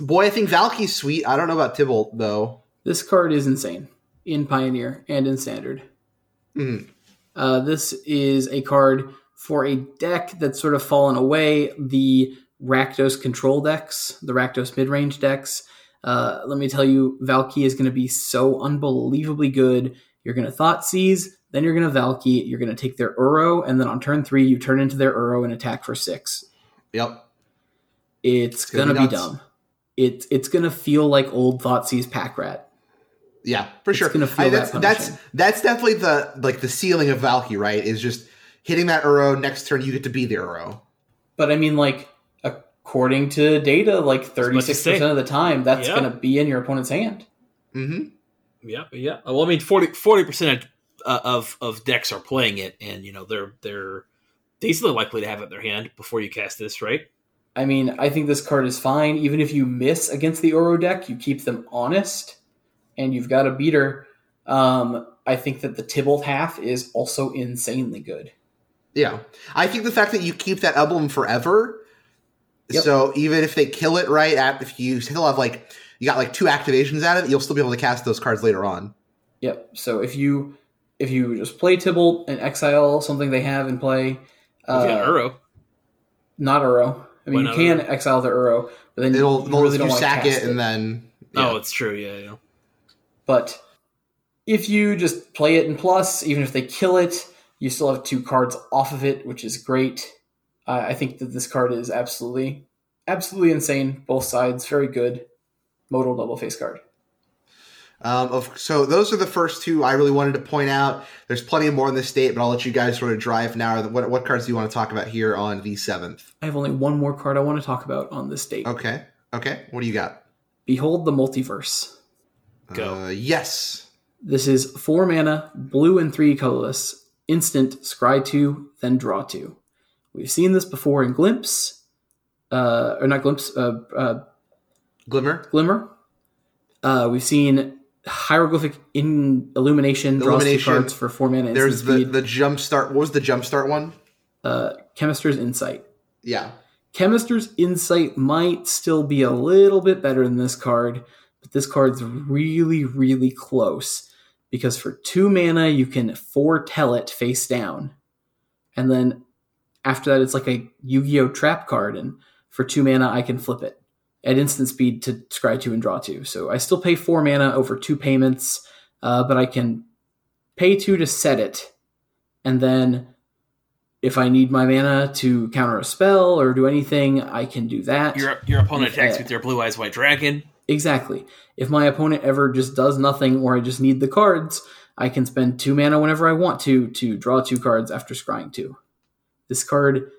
boy, I think Valki's sweet. I don't know about Tibalt though. This card is insane in Pioneer and in Standard. Mm. Uh, this is a card for a deck that's sort of fallen away. The Rakdos control decks, the Rakdos midrange decks. Uh, let me tell you, Valki is going to be so unbelievably good. You're going to Thoughtseize, then you're going to Valki, you're going to take their Uro, and then on turn three, you turn into their Uro and attack for six. Yep. It's, it's going to be dumb. It, it's going to feel like old Thoughtseize Pack Rat. Yeah, for it's sure. Gonna feel I, that's that that's that's definitely the like the ceiling of Valki, right? Is just hitting that Uro. Next turn, you get to be the Uro. But I mean, like according to data, like thirty six percent of the time, that's yeah. going to be in your opponent's hand. Mm-hmm. Yeah, yeah. Well, I mean, 40 percent uh, of of decks are playing it, and you know they're they're decently likely to have it in their hand before you cast this, right? I mean, I think this card is fine. Even if you miss against the Uro deck, you keep them honest, and you've got a beater. Um, I think that the Tibalt half is also insanely good. Yeah, I think the fact that you keep that emblem forever. Yep. So even if they kill it right at, if you still have like you got like two activations out of it, you'll still be able to cast those cards later on. Yep. So if you if you just play Tibalt and exile something they have in play, uh, yeah, Uro, not Uro. I mean, you can Uro? exile the Uro, but then it'll you, you really don't sack it, it, and then yeah. oh, it's true, yeah, yeah. But if you just play it in plus, even if they kill it, you still have two cards off of it, which is great. Uh, I think that this card is absolutely, absolutely insane. Both sides, very good. Modal double face card. Um, of, so those are the first two I really wanted to point out. There's plenty more in this state, but I'll let you guys sort of drive now. What, what cards do you want to talk about here on the seventh? I have only one more card I want to talk about on this date. Okay. Okay. What do you got? Behold the multiverse. Go. Uh, yes. This is four mana, blue and three colorless, instant, scry two, then draw two. We've seen this before in Glimpse, uh, or not Glimpse, uh, uh, Glimmer. Glimmer. Uh, we've seen hieroglyphic in illumination draws two cards for four mana. There's the speed. the jump start. What was the jump start one? Uh, Chemister's Insight. Yeah. Chemister's Insight might still be a little bit better than this card, but this card's really, really close because for two mana you can foretell it face down, and then after that it's like a Yu-Gi-Oh trap card, and for two mana I can flip it at instant speed to scry two and draw two. So I still pay four mana over two payments, uh, but I can pay two to set it, and then if I need my mana to counter a spell or do anything, I can do that. Your your opponent attacks uh, with their blue eyes white dragon. Exactly. If my opponent ever just does nothing or I just need the cards, I can spend two mana whenever I want to to draw two cards after scrying two. This card,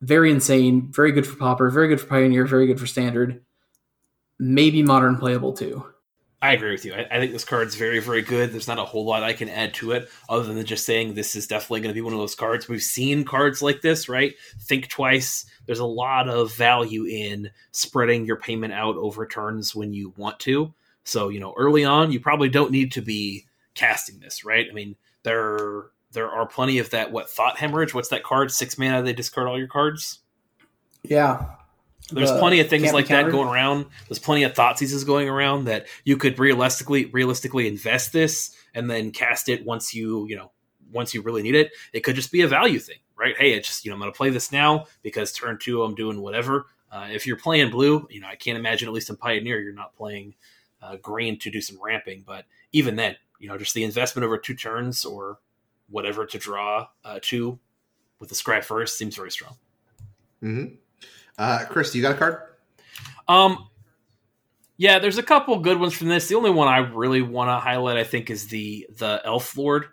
very insane, very good for Pauper, very good for Pioneer, very good for Standard maybe modern playable too. I agree with you. I, I, think this card's very, very good. There's not a whole lot I can add to it other than just saying this is definitely going to be one of those cards. We've seen cards like this, right? Think twice. There's a lot of value in spreading your payment out over turns when you want to. So, you know, early on, you probably don't need to be casting this, right? I mean, there there are plenty of that. What thought hemorrhage? What's that card? Six mana. They discard all your cards. Yeah, there's plenty of things like that going around. There's plenty of thought seizes going around that you could realistically realistically invest this and then cast it once you you know once you really need it. It could just be a value thing, right? Hey, it's just you know I'm going to play this now because turn two I'm doing whatever. Uh, if you're playing blue, you know I can't imagine at least in Pioneer you're not playing uh, green to do some ramping, but even then, you know just the investment over two turns or whatever to draw uh, two with the scry first seems very strong. Mm-hmm. Uh, Chris, you got a card? Um, yeah, there's a couple good ones from this. The only one I really want to highlight, I think, is the the Elf Lord.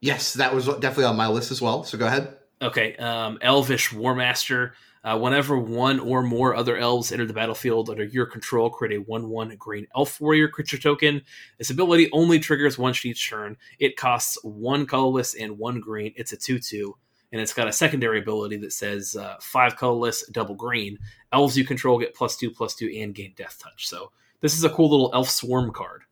Yes, that was definitely on my list as well. So go ahead. Okay, um, Elvish Warmaster. Uh, whenever one or more other elves enter the battlefield under your control, create a 1 1 green elf warrior creature token. This ability only triggers once each turn. It costs one colorless and one green. It's a 2 2 and it's got a secondary ability that says uh, five colorless, double green. Elves you control get plus two, plus two, and gain death touch. So this is a cool little elf swarm card.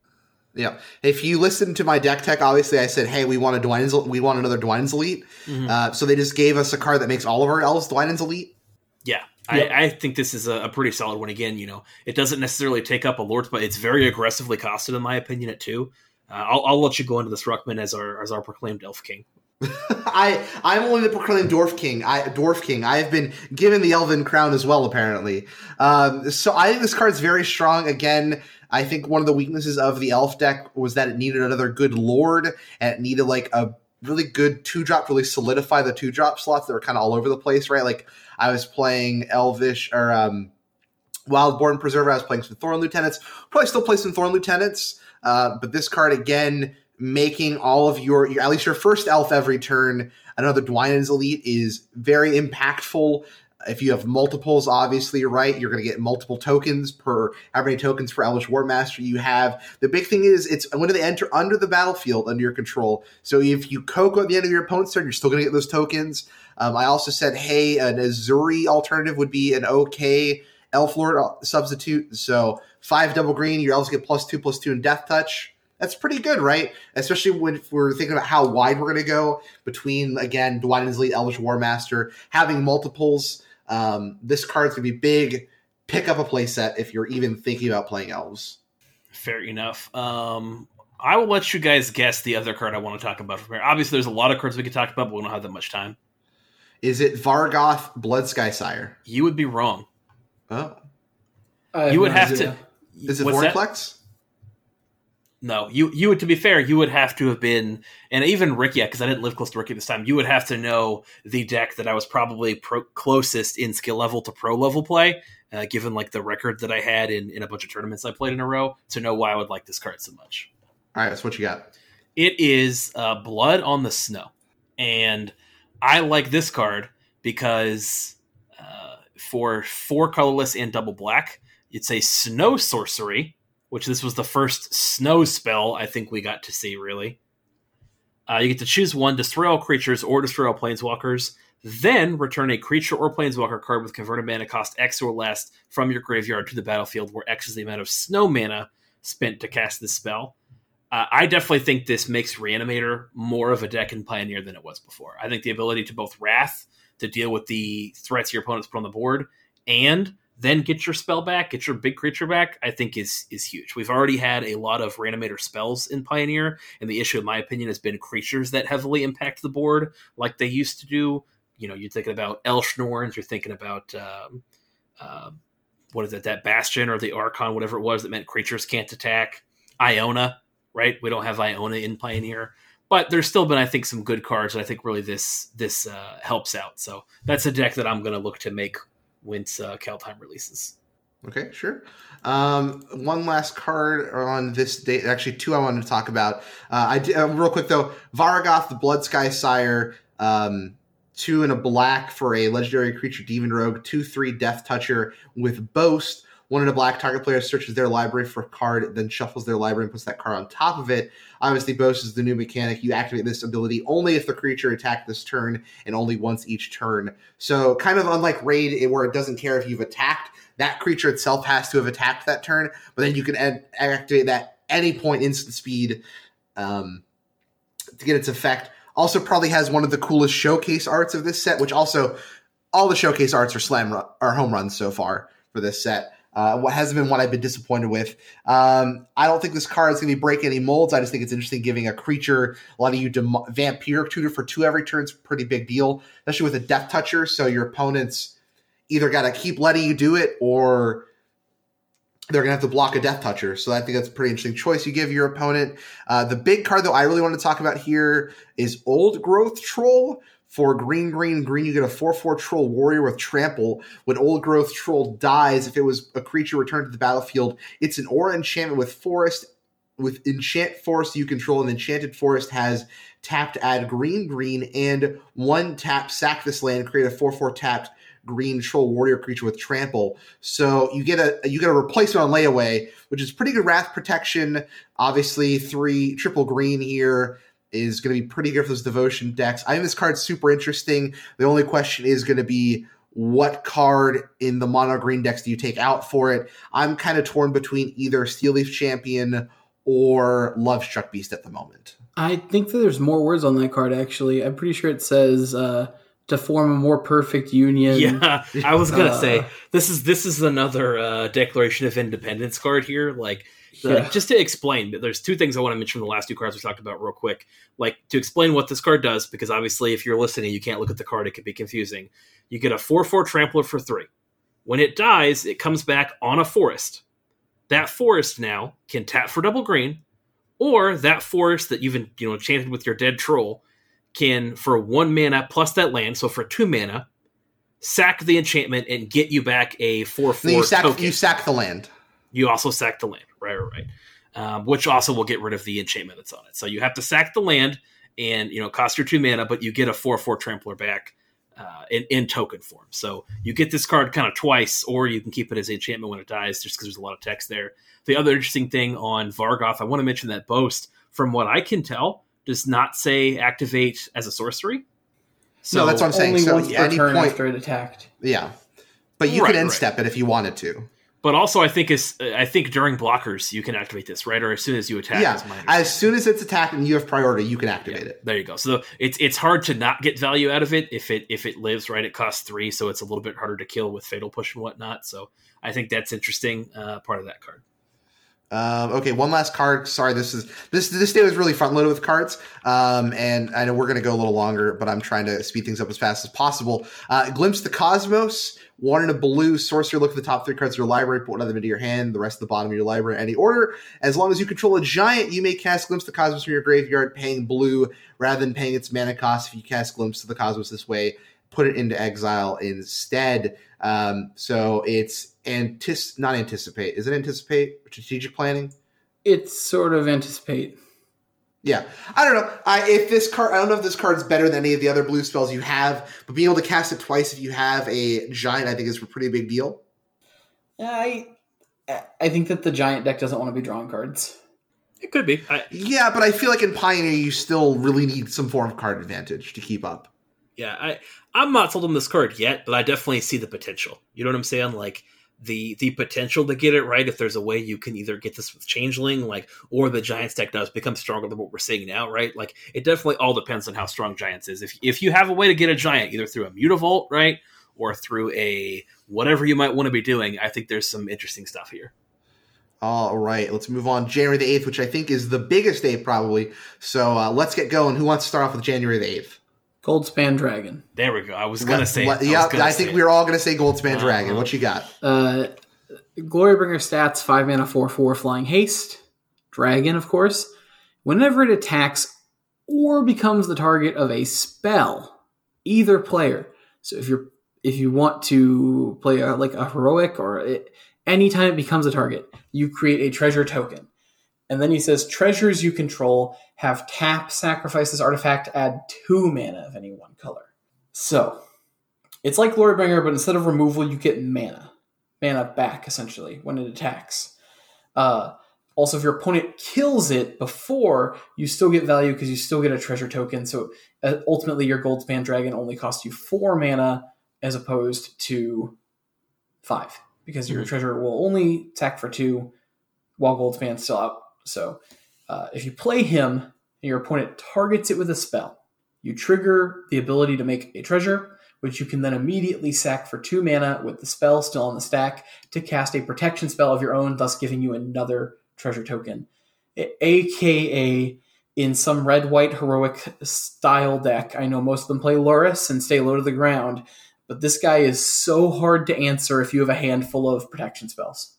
Yeah. If you listen to my deck tech, obviously I said, "Hey, we want a Dwynen's, we want another Dwynen's Elite." Mm-hmm. Uh, so they just gave us a card that makes all of our elves Dwynen's Elite. Yeah, yep. I, I, think this is a, a, pretty solid one. Again, you know, it doesn't necessarily take up a Lord's, but it's very aggressively costed, in my opinion, at two. Uh, I'll, I'll, let you go into this Ruckman as our as our proclaimed Elf King. I I'm only the proclaimed dwarf king. I dwarf king. I have been given the elven crown as well, apparently. Um, so I think this card's very strong. Again, I think one of the weaknesses of the elf deck was that it needed another good lord, and it needed like a really good two drop to really solidify the two drop slots that were kind of all over the place, right? Like I was playing elvish or um, Wildborn Preserver. I was playing some Thorn Lieutenants. Probably still play some Thorn Lieutenants, uh, but this card again making all of your, your, at least your first elf every turn another Dwynen's Elite is very impactful. if you have multiples, obviously, right, you're going to get multiple tokens per how many tokens for Elvish Warmaster you have. The big thing is it's when they enter under the battlefield under your control. So if you Coco at the end of your opponent's turn, you're still going to get those tokens. Um, I also said, hey, an Ezuri alternative would be an okay Elf Lord substitute. So five double green, your elves get plus two, plus two in Death Touch. That's pretty good, right? Especially when we're thinking about how wide we're going to go between, again, Dwight Elite, Elvish Warmaster, having multiples. Um, this card's going to be big. Pick up a playset if you're even thinking about playing elves. Fair enough. Um, I will let you guys guess the other card I want to talk about from here. Obviously, there's a lot of cards we could talk about, but we don't have that much time. Is it Varragoth Bloodsky Sire? You would be wrong. Oh. You would no have idea. to. Is it Vorinclex? No, you you would to be fair, you would have to have been, and even Ricky, because I didn't live close to Ricky this time. You would have to know the deck that I was probably pro- closest in skill level to pro level play, uh, given like the record that I had in in a bunch of tournaments I played in a row, to know why I would like this card so much. All right, that's what you got. It is uh, Blood on the Snow, and I like this card because uh, for four colorless and double black, it's a snow sorcery which this was the first snow spell I think we got to see, really. Uh, you get to choose one, destroy all creatures or destroy all planeswalkers, then return a creature or planeswalker card with converted mana cost X or less from your graveyard to the battlefield, where X is the amount of snow mana spent to cast this spell. Uh, I definitely think this makes Reanimator more of a deck in Pioneer than it was before. I think the ability to both Wrath to deal with the threats your opponents put on the board and then get your spell back, get your big creature back, I think is is huge. We've already had a lot of reanimator spells in Pioneer, and the issue, in my opinion, has been creatures that heavily impact the board like they used to do. You know, you're thinking about Elesh Norns, you're thinking about um, uh, what is it, that Bastion or the Archon, whatever it was that meant creatures can't attack. Iona, right? We don't have Iona in Pioneer but there's still been I think some good cards, and I think really this this uh, helps out. So that's a deck that I'm going to look to make once uh, Kaldheim releases. Okay, sure. Um, one last card on this date. Actually, two I wanted to talk about. Uh, I did, uh, real quick though. Varragoth, the Bloodsky Sire. Um, two and a black for a legendary creature demon rogue. Two three Death Toucher with Boast. One in a black target player searches their library for a card, then shuffles their library and puts that card on top of it. Obviously, Boast is the new mechanic. You activate this ability only if the creature attacked this turn and only once each turn. So, kind of unlike Raid, where it doesn't care if you've attacked, that creature itself has to have attacked that turn, but then you can add, activate that any point instant speed um, to get its effect. Also, probably has one of the coolest showcase arts of this set, which also all the showcase arts are slam are home runs so far for this set. Uh, what hasn't been what I've been disappointed with. Um, I don't think this card is going to break any molds. I just think it's interesting giving a creature letting you dem- vampiric tutor for two every turn is a pretty big deal, especially with a death toucher. So your opponents either got to keep letting you do it or they're going to have to block a death toucher. So I think that's a pretty interesting choice you give your opponent. Uh, the big card, though, I really want to talk about here is Old Growth Troll for green, green, green, you get a 4 4 troll warrior with trample. When old growth troll dies, if it was a creature returned to the battlefield, it's an aura enchantment with forest. With enchant forest you control, an enchanted forest has tapped add green, green, and one tap sack this land, create a 4 4 tapped green troll warrior creature with trample. So you get a you get a replacement on layaway, which is pretty good wrath protection. Obviously, three triple green here is going to be pretty good for those devotion decks. I think this card's super interesting. The only question is going to be what card in the mono green decks do you take out for it? I'm kind of torn between either Steel Leaf Champion or Lovestruck Beast at the moment. I think that there's more words on that card actually. I'm pretty sure it says uh, to form a more perfect union. Yeah, I was gonna uh, say this is this is another uh, Declaration of Independence card here. Like the, yeah. just to explain, there's two things I want to mention from the last two cards we talked about real quick. Like to explain what this card does, because obviously if you're listening, you can't look at the card; it could be confusing. You get a four-four trampler for three. When it dies, it comes back on a forest. That forest now can tap for double green, or that forest that you've you know enchanted with your dead troll can for one mana plus that land, so for two mana, sack the enchantment and get you back a four-four. You sack, token. you sack the land. You also sack the land right, right, right. Um, which also will get rid of the enchantment that's on it. So you have to sack the land, and you know, cost your two mana, but you get a four four trampler back. uh, in, in token form. So you get this card kind of twice, or you can keep it as enchantment when it dies, just because there's a lot of text there. The other interesting thing on Varragoth, I want to mention that Boast, from what I can tell, does not say activate as a sorcery. So no, that's what I'm saying. Only so once per turn point, after it attacked. Yeah, but you right, could end right. step it if you wanted to. But also, I think is I think during blockers you can activate this, right? Or as soon as you attack. Yeah, as soon as it's attacked and you have priority, you can activate yeah, it. There you go. So it's it's hard to not get value out of it if it if it lives, right? It costs three, so it's a little bit harder to kill with fatal push and whatnot. So I think that's interesting uh, part of that card. Um, okay, one last card. Sorry, this is this this day was really front loaded with cards, um, and I know we're going to go a little longer, but I'm trying to speed things up as fast as possible. Uh, Glimpse the Cosmos. One in a blue sorcerer. Look at the top three cards of your library. Put one of them into your hand. The rest of the bottom of your library any order. As long as you control a giant, you may cast Glimpse the Cosmos from your graveyard, paying blue rather than paying its mana cost. If you cast Glimpse of the Cosmos this way, put it into exile instead. Um, so it's antis not anticipate. Is it anticipate strategic planning? It's sort of anticipate. Yeah, I don't know. I if this card, I don't know if this card's better than any of the other blue spells you have, but being able to cast it twice if you have a giant, I think is a pretty big deal. I I think that the giant deck doesn't want to be drawing cards. It could be. I, yeah, but I feel like in Pioneer you still really need some form of card advantage to keep up. Yeah, I I'm not sold on this card yet, but I definitely see the potential. You know what I'm saying? Like the the potential to get it right if there's a way you can either get this with changeling like or the giants deck does become stronger than what we're seeing now right? Like it definitely all depends on how strong giants is. If, if you have a way to get a giant either through a mutavault right or through a whatever you might want to be doing i think there's some interesting stuff here. All right let's move on. January the 8th which i think is the biggest day probably. So uh, let's get going. Who wants to start off with january the 8th Goldspan Dragon. There we go. I was gonna say. yeah, I, I think we are all gonna say Goldspan uh, Dragon. What you got? Uh, Glorybringer stats: five mana, four four, flying haste. Dragon, of course. Whenever it attacks or becomes the target of a spell, either player. So if you're if you want to play a, like a heroic or it, anytime it becomes a target, you create a treasure token. And then he says treasures you control have tap, sacrifice this artifact, add two mana of any one color. So it's like Glorybringer, but instead of removal, you get mana. Mana back, essentially, when it attacks. Uh, also, if your opponent kills it before, you still get value because you still get a treasure token. So uh, ultimately, your Goldspan Dragon only costs you four mana as opposed to five because your mm-hmm. treasure will only attack for two while Goldspan's still out so uh, if you play him and your opponent targets it with a spell, you trigger the ability to make a treasure, which you can then immediately sack for two mana with the spell still on the stack to cast a protection spell of your own, thus giving you another treasure token. AKA in some red white heroic style deck. I know most of them play Lurrus and stay low to the ground, but this guy is so hard to answer if you have a handful of protection spells.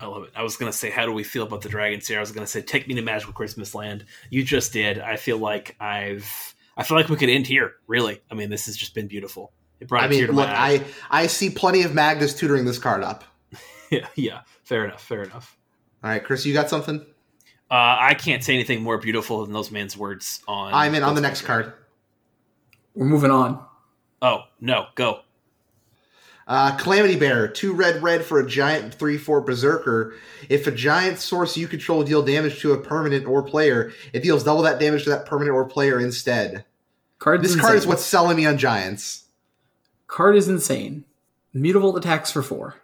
I love it. I was going to say, how do we feel about the dragons here? I was going to say, take me to Magical Christmas Land. You just did. I feel like I've. I feel like we could end here. Really, I mean, this has just been beautiful. It brought. I mean, look, I I see plenty of Magnus tutoring this card up. yeah, yeah, fair enough, fair enough. All right, Chris, you got something? Uh, I can't say anything more beautiful than those man's words on. I'm in on the next card. We're moving on. Oh no, go. Uh, Calamity Bearer, two red red for a giant three four berserker. If a giant source you control deal damage to a permanent or player, it deals double that damage to that permanent or player instead. Card's this insane. card is what's selling me on giants. Card is insane. Mutavault attacks for four.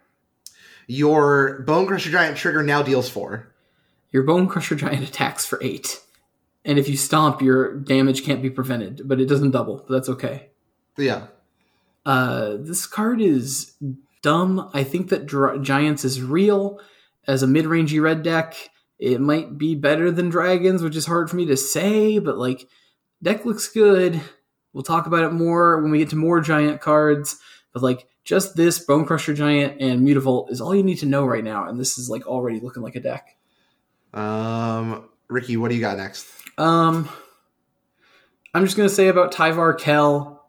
Your Bone Crusher Giant trigger now deals four. Your Bonecrusher Giant attacks for eight. And if you stomp, your damage can't be prevented, but it doesn't double. But that's okay. Yeah. Uh, this card is dumb. I think that Dr- Giants is real as a mid-rangey red deck. It might be better than Dragons, which is hard for me to say, but like deck looks good. We'll talk about it more when we get to more giant cards. But like just this Bonecrusher Giant and Mutavault is all you need to know right now, and this is like already looking like a deck. Um, Ricky, what do you got next? Um, I'm just gonna say about Tyvar Kell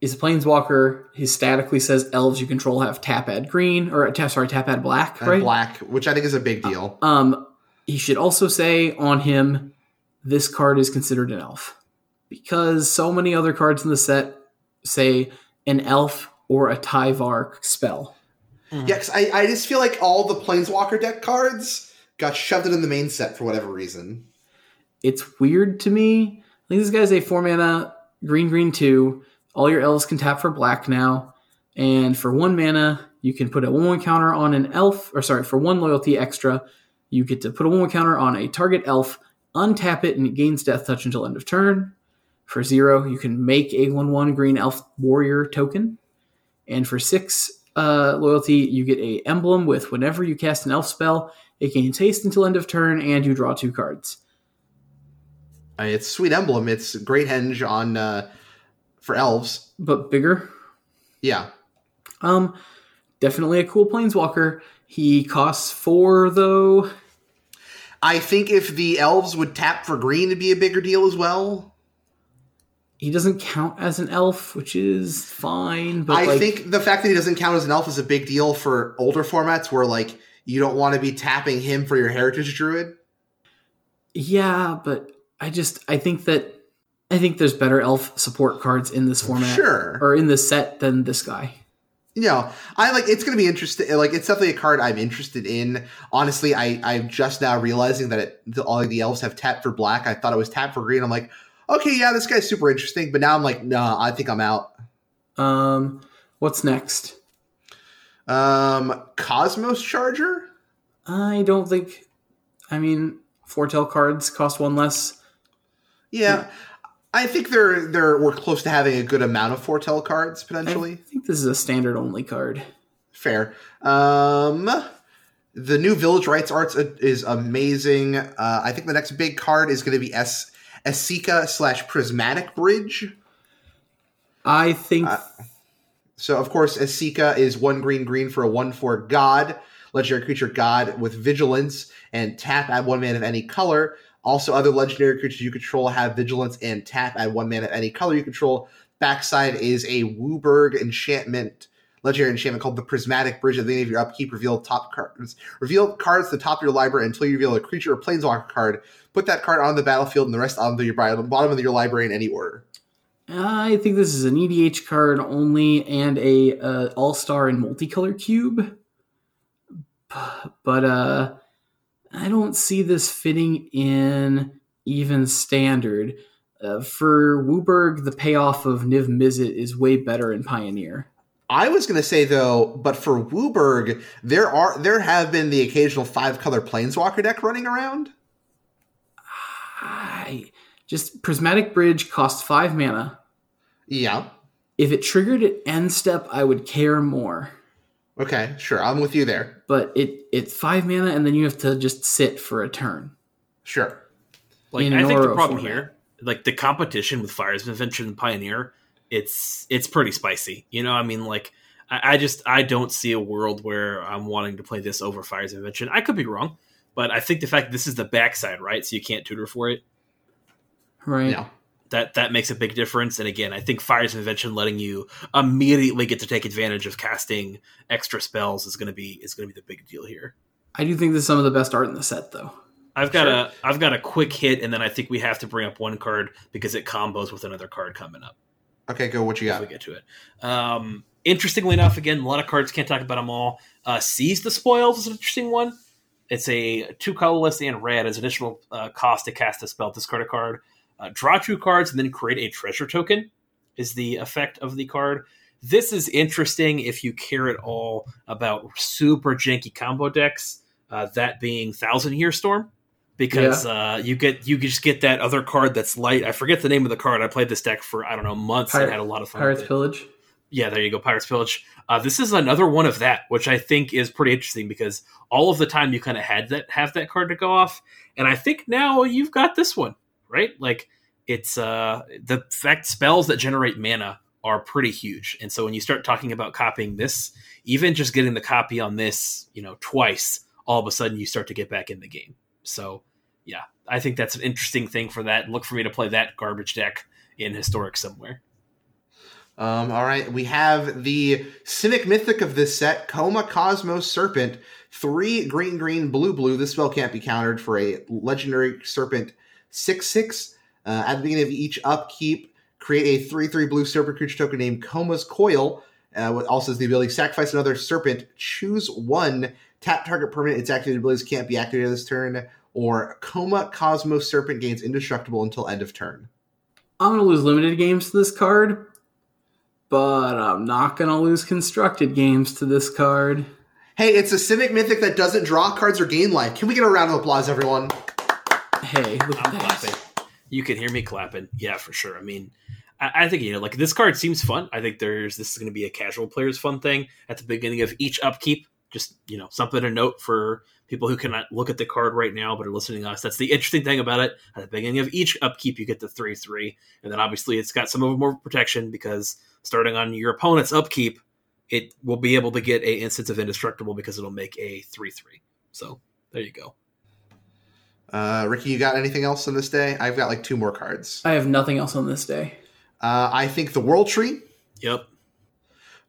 is a planeswalker. He statically says elves you control have tap add green or tap sorry tap add black, right? Black, which I think is a big deal. Um, he should also say on him, this card is considered an elf because so many other cards in the set say an elf or a Tyvar spell. Mm-hmm. Yeah, because I, I just feel like all the Planeswalker deck cards got shoved in the main set for whatever reason. It's weird to me. I think this guy's a four mana green green two. All your elves can tap for black now, and for one mana, you can put a one one counter on an elf. Or sorry, for one loyalty extra, you get to put a one one counter on a target elf, untap it, and it gains death touch until end of turn. For zero, you can make a one one green elf warrior token, and for six uh, loyalty, you get a emblem with whenever you cast an elf spell, it gains haste until end of turn, and you draw two cards. It's sweet emblem. It's great henge on uh, for elves, but bigger. Yeah. Um, definitely a cool planeswalker. He costs four though. I think if the elves would tap for green, it'd be a bigger deal as well. He doesn't count as an elf, which is fine. But I like, think the fact that he doesn't count as an elf is a big deal for older formats where like you don't want to be tapping him for your heritage druid. Yeah, but I just I think that I think there's better elf support cards in this format, sure, or in this set than this guy. You know, I like it's going to be interesting. Like it's definitely a card I'm interested in. Honestly, I I'm just now realizing that it, the, all the elves have tapped for black. I thought it was tapped for green. I'm like, okay, yeah, this guy's super interesting. But now I'm like, no, nah, I think I'm out. Um, what's next? Um, Cosmos Charger. I don't think. I mean, foretell cards cost one less. Yeah, I think they're they're we're close to having a good amount of foretell cards potentially. I think this is a standard only card. Fair. Um, the new Village Rites arts is amazing. Uh, I think the next big card is going to be S Esika slash Prismatic Bridge. I think. Uh, so of course, Esika is one green green for a one four god legendary creature god with vigilance and tap add one man of any color. Also, other legendary creatures you control have vigilance and tap at one mana of any color you control. Backside is a WUBRG enchantment, legendary enchantment called the Prismatic Bridge. At the end of your upkeep, reveal top cards. Reveal cards to the top of your library until you reveal a creature or planeswalker card. Put that card on the battlefield and the rest on the bottom of your library in any order. I think this is an EDH card only and a uh, All Star and multicolor cube, but uh, I don't see this fitting in even standard. Uh, for WUBRG, the payoff of Niv Mizzet is way better in Pioneer. I was going to say though, but for WUBRG, there are there have been the occasional five color Planeswalker deck running around. I just Prismatic Bridge costs five mana. Yeah. If it triggered at end step, I would care more. Okay, sure. I'm with you there. But it it's five mana, and then you have to just sit for a turn. Sure. Like I think the problem format. here, like the competition with Fires of Invention and Pioneer, it's it's pretty spicy. You know, I mean, like I, I just I don't see a world where I'm wanting to play this over Fires of Invention. I could be wrong, but I think the fact this is the backside, right? So you can't tutor for it. Right. Yeah that that makes a big difference. And again, I think Fires of Invention letting you immediately get to take advantage of casting extra spells is going to be is going to be the big deal here. I do think this is some of the best art in the set, though. I've got sure. a I've got a quick hit, and then I think we have to bring up one card because it combos with another card coming up. Okay, go. What you got? we get to it. Um, interestingly enough, again, a lot of cards can't talk about them all. Uh, Seize the Spoils is an interesting one. It's a two colorless and red as additional uh, cost to cast a spell. Discard a card. Uh, draw two cards and then create a treasure token is the effect of the card. This is interesting if you care at all about super janky combo decks. Uh, that being Thousand Year Storm, because yeah. uh, you get you just get that other card that's light. I forget the name of the card. I played this deck for I don't know months Pir- and had a lot of fun. Pirates Pillage. Yeah, there you go, Pirates Pillage. Uh, this is another one of that, which I think is pretty interesting because all of the time you kind of had that have that card to go off, and I think now you've got this one right? Like it's uh the fact spells that generate mana are pretty huge. And so when you start talking about copying this, even just getting the copy on this, you know, twice, all of a sudden you start to get back in the game. So yeah, I think that's an interesting thing for that. Look for me to play that garbage deck in historic somewhere. Um, all right, we have the Simic Mythic of this set, Koma Cosmos Serpent, three green, green, blue, blue. This spell can't be countered for a legendary serpent six six. Uh, at the beginning of each upkeep, create a 3 3 blue serpent creature token named Koma's Coil. Uh, what also has the ability to sacrifice another serpent, choose one, tap target permanent, its activated abilities can't be activated this turn, or Koma Cosmos Serpent gains indestructible until end of turn. I'm going to lose limited games to this card, but I'm not going to lose constructed games to this card. Hey, it's a Simic Mythic that doesn't draw cards or gain life. Can we get a round of applause, everyone? Hey, look I'm clapping. You can hear me clapping. Yeah, for sure. I mean, I, I think you know, like this card seems fun. I think there's this is going to be a casual player's fun thing at the beginning of each upkeep. Just you know, something to note for people who cannot look at the card right now but are listening to us. That's the interesting thing about it. At the beginning of each upkeep, you get the three three, and then obviously it's got some of more protection because starting on your opponent's upkeep, it will be able to get a instance of indestructible because it'll make a three three. So there you go. Uh, Ricky, you got anything else on this day? I've got like two more cards. I have nothing else on this day. Uh, I think the World Tree. Yep.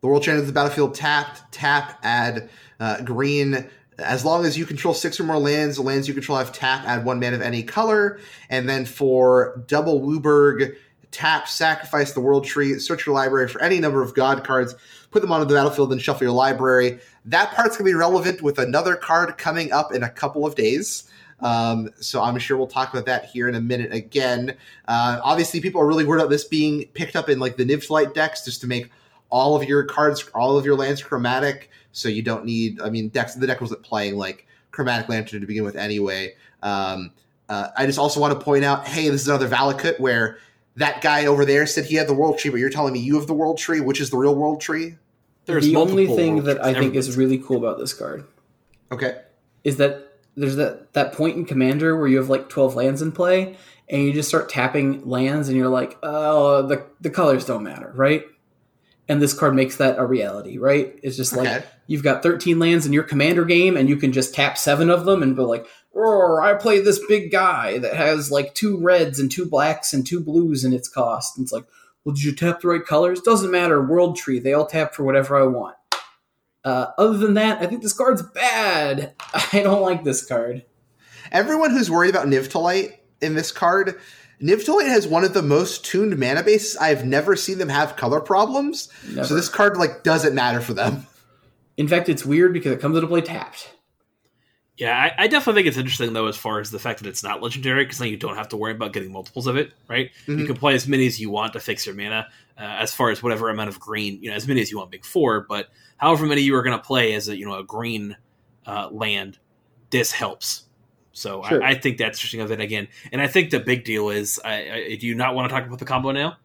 The World Tree enters the battlefield tapped, tap, add uh, green. As long as you control six or more lands, the lands you control have tap, add one man of any color. And then for double WUBRG, tap, sacrifice the World Tree, search your library for any number of God cards, put them onto the battlefield, and shuffle your library. That part's going to be relevant with another card coming up in a couple of days. Um, so I'm sure we'll talk about that here in a minute again. Uh, obviously, people are really worried about this being picked up in like the Niv decks just to make all of your cards, all of your lands chromatic. So you don't need, I mean, decks, the deck wasn't playing like chromatic lantern to begin with anyway. Um, uh, I just also want to point out, hey, this is another Valakut where that guy over there said he had the world tree, but you're telling me you have the world tree, which is the real world tree. There's the only thing that I think is really cool about this card. Okay. Is that there's that that point in Commander where you have like 12 lands in play, and you just start tapping lands, and you're like, oh, the the colors don't matter, right? And this card makes that a reality, right? It's just like you've got 13 lands in your Commander game, and you can just tap seven of them and be like, oh, I play this big guy that has like two reds and two blacks and two blues in its cost. And it's like, well, did you tap the right colors? Doesn't matter. World Tree, they all tap for whatever I want. Uh, other than that, I think this card's bad. I don't like this card. Everyone who's worried about Niv-to-Light in this card, Niv-to-Light has one of the most tuned mana bases. I've never seen them have color problems. Never. So this card like doesn't matter for them. In fact, it's weird because it comes into play tapped. Yeah, I, I, definitely think it's interesting though, as far as the fact that it's not legendary, because then you don't have to worry about getting multiples of it, right? Mm-hmm. You can play as many as you want to fix your mana, uh, as far as whatever amount of green, you know, as many as you want, big four, but however many you are going to play as a you know a green uh, land, this helps. So sure. I, I, think that's interesting of it again, and I think the big deal is, I, I do you not want to talk about the combo now?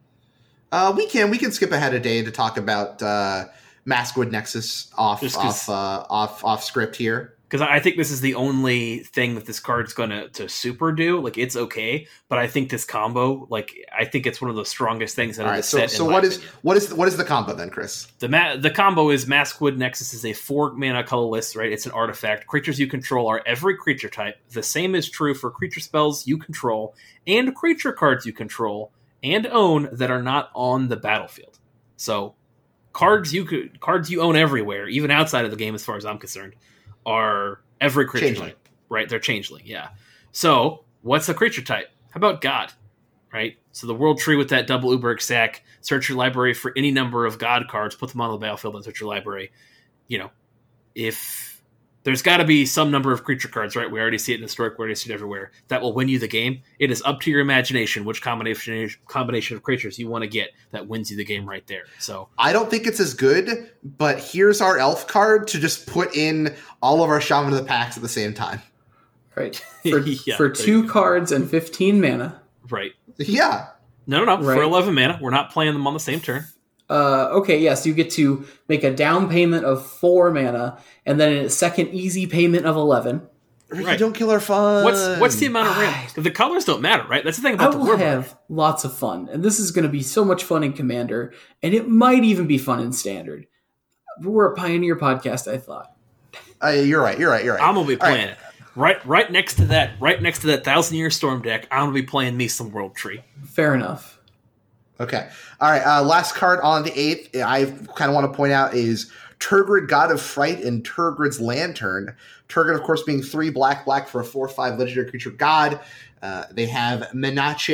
Uh, we can we can skip ahead a day to talk about uh, Maskwood Nexus off off uh, off off script here because I think this is the only thing that this card's going to to super do. Like it's okay, but I think this combo, like I think it's one of the strongest things that All right, so, So what is, what is what is the combo then, Chris? The ma- the combo is Maskwood Nexus is a four mana colorless, right? It's an artifact. Creatures you control are every creature type. The same is true for creature spells you control and creature cards you control and own that are not on the battlefield. So cards you could cards you own everywhere, even outside of the game, as far as I'm concerned are every creature changeling. type, right? They're changeling, yeah. So what's the creature type? How about God, right? So the world tree with that double WUBRG sack, Search your library for any number of God cards, put them on the battlefield, and search your library. You know, if there's got to be some number of creature cards, right? We already see it in Historic, we already see it everywhere. That will win you the game. It is up to your imagination which combination combination of creatures you want to get that wins you the game right there. So I don't think it's as good, but here's our elf card to just put in all of our Shaman of the packs at the same time. Right. For, yeah, for two cards and 15 mana. Right. Yeah. No, no, no. Right. For 11 mana. We're not playing them on the same turn uh, okay, yes, you get to make a down payment of four mana, and then a second easy payment of eleven. Right. Don't kill our fun. What's what's the amount of ramp? The colors don't matter, right? That's the thing about I will the have lots of fun, and this is going to be so much fun in Commander, and it might even be fun in Standard. We're a Pioneer podcast, I thought. Uh, you're right. You're right. You're right. I'm gonna be playing right. it right, right next to that, right next to that Thousand Year Storm deck. I'm gonna be playing me some World Tree. Fair enough. Okay. All right. Uh, last card on the eighth, I kind of want to point out is Tergrid, God of Fright, and Tergrid's Lantern. Tergrid, of course, being three black, black for a four five legendary creature god. Uh, they have menace,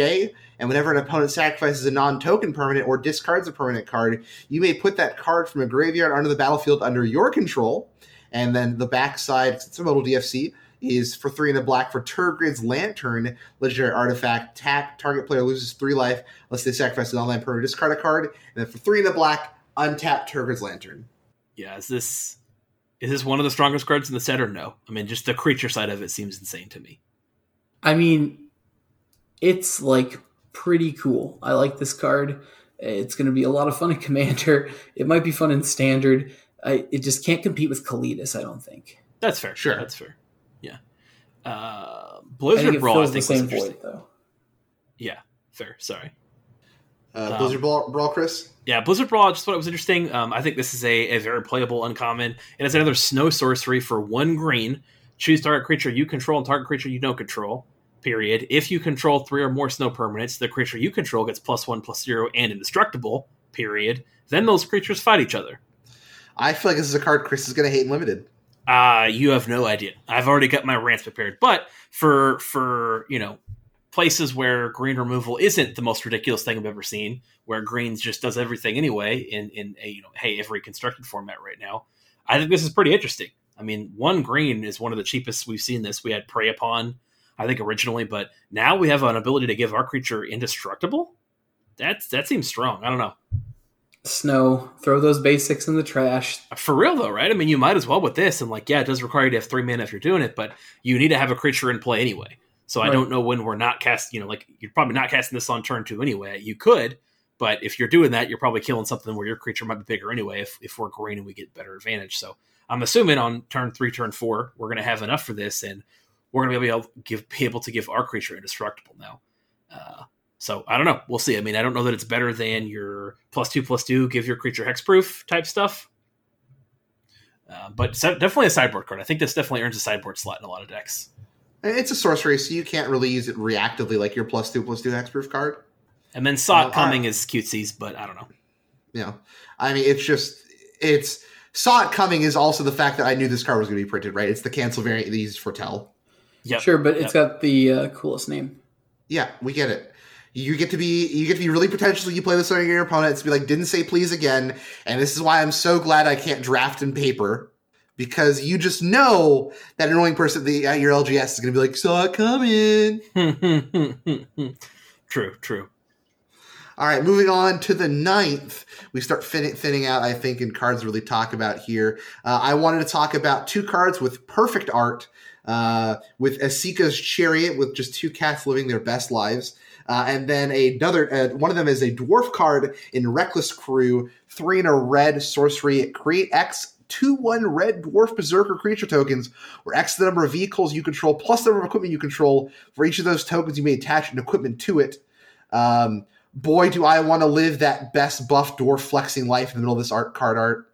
and whenever an opponent sacrifices a non-token permanent or discards a permanent card, you may put that card from a graveyard onto the battlefield under your control. And then the backside, it's a modal DFC, is for three in the black for Tergrid's Lantern, legendary artifact. Tap, target player loses three life unless they sacrifice an online permanent discard a card. And then for three in the black, untap Tergrid's Lantern. Yeah, is this is this one of the strongest cards in the set or no? I mean, just the creature side of it seems insane to me. I mean, it's like pretty cool. I like this card. It's going to be a lot of fun in Commander. It might be fun in Standard. I, it just can't compete with Kalitas, I don't think. That's fair. Sure, that's fair. Yeah. Uh, Blizzard I Brawl, I think, the same void, though. Yeah, fair. Sorry. Uh, Blizzard um, Brawl, Brawl, Chris? Yeah, Blizzard Brawl, I just thought it was interesting. Um, I think this is a, a very playable uncommon. It has another snow sorcery for one green. Choose target creature you control and target creature you don't control. Period. If you control three or more snow permanents, the creature you control gets plus one, plus zero, and indestructible. Period. Then those creatures fight each other. I feel like this is a card Chris is going to hate in limited. Uh, you have no idea. I've already got my rants prepared. But for for you know places where green removal isn't the most ridiculous thing I've ever seen, where greens just does everything anyway in in a you know hey every constructed format right now. I think this is pretty interesting. I mean, one green is one of the cheapest we've seen this. We had prey upon, I think originally, but now we have an ability to give our creature indestructible. That's that seems strong. I don't know. Snow, throw those basics in the trash. For real though, right? I mean, you might as well with this. And like, yeah, it does require you to have three mana if you're doing it, but you need to have a creature in play anyway. So right. I don't know when we're not casting. You know, like you're probably not casting this on turn two anyway. You could, but if you're doing that, you're probably killing something where your creature might be bigger anyway. If if we're green and we get better advantage, so I'm assuming on turn three, turn four, we're going to have enough for this, and we're going to be able to give be able to give our creature indestructible now. Uh, so I don't know. We'll see. I mean, I don't know that it's better than your plus two plus two give your creature hexproof type stuff. Uh, but definitely a sideboard card. I think this definitely earns a sideboard slot in a lot of decks. It's a sorcery, so you can't really use it reactively like your plus two plus two hexproof card. And then saw it coming I, is cutesies, but I don't know. Yeah, I mean, it's just it's saw it coming is also the fact that I knew this card was going to be printed. Right, it's the cancel variant that uses foretell. Yeah, sure, but it's got the uh, coolest name. Yeah, we get it you get to be you get to be really potential. You play this on your opponents. Be like, didn't say please again, and this is why I'm so glad I can't draft in paper because you just know that annoying person at, the, at your LGS is going to be like, saw it coming. true, true. All right, moving on to the ninth, we start thinning, thinning out. I think in cards really talk about here. Uh, I wanted to talk about two cards with perfect art. Uh, with Esika's Chariot, with just two cats living their best lives. Uh, and then another uh, one of them is a dwarf card in Reckless Crew, three in a red sorcery. Create X two one red dwarf berserker creature tokens, where X the number of vehicles you control plus the number of equipment you control. For each of those tokens, you may attach an equipment to it. Um, boy, do I want to live that best buff dwarf flexing life in the middle of this art card art.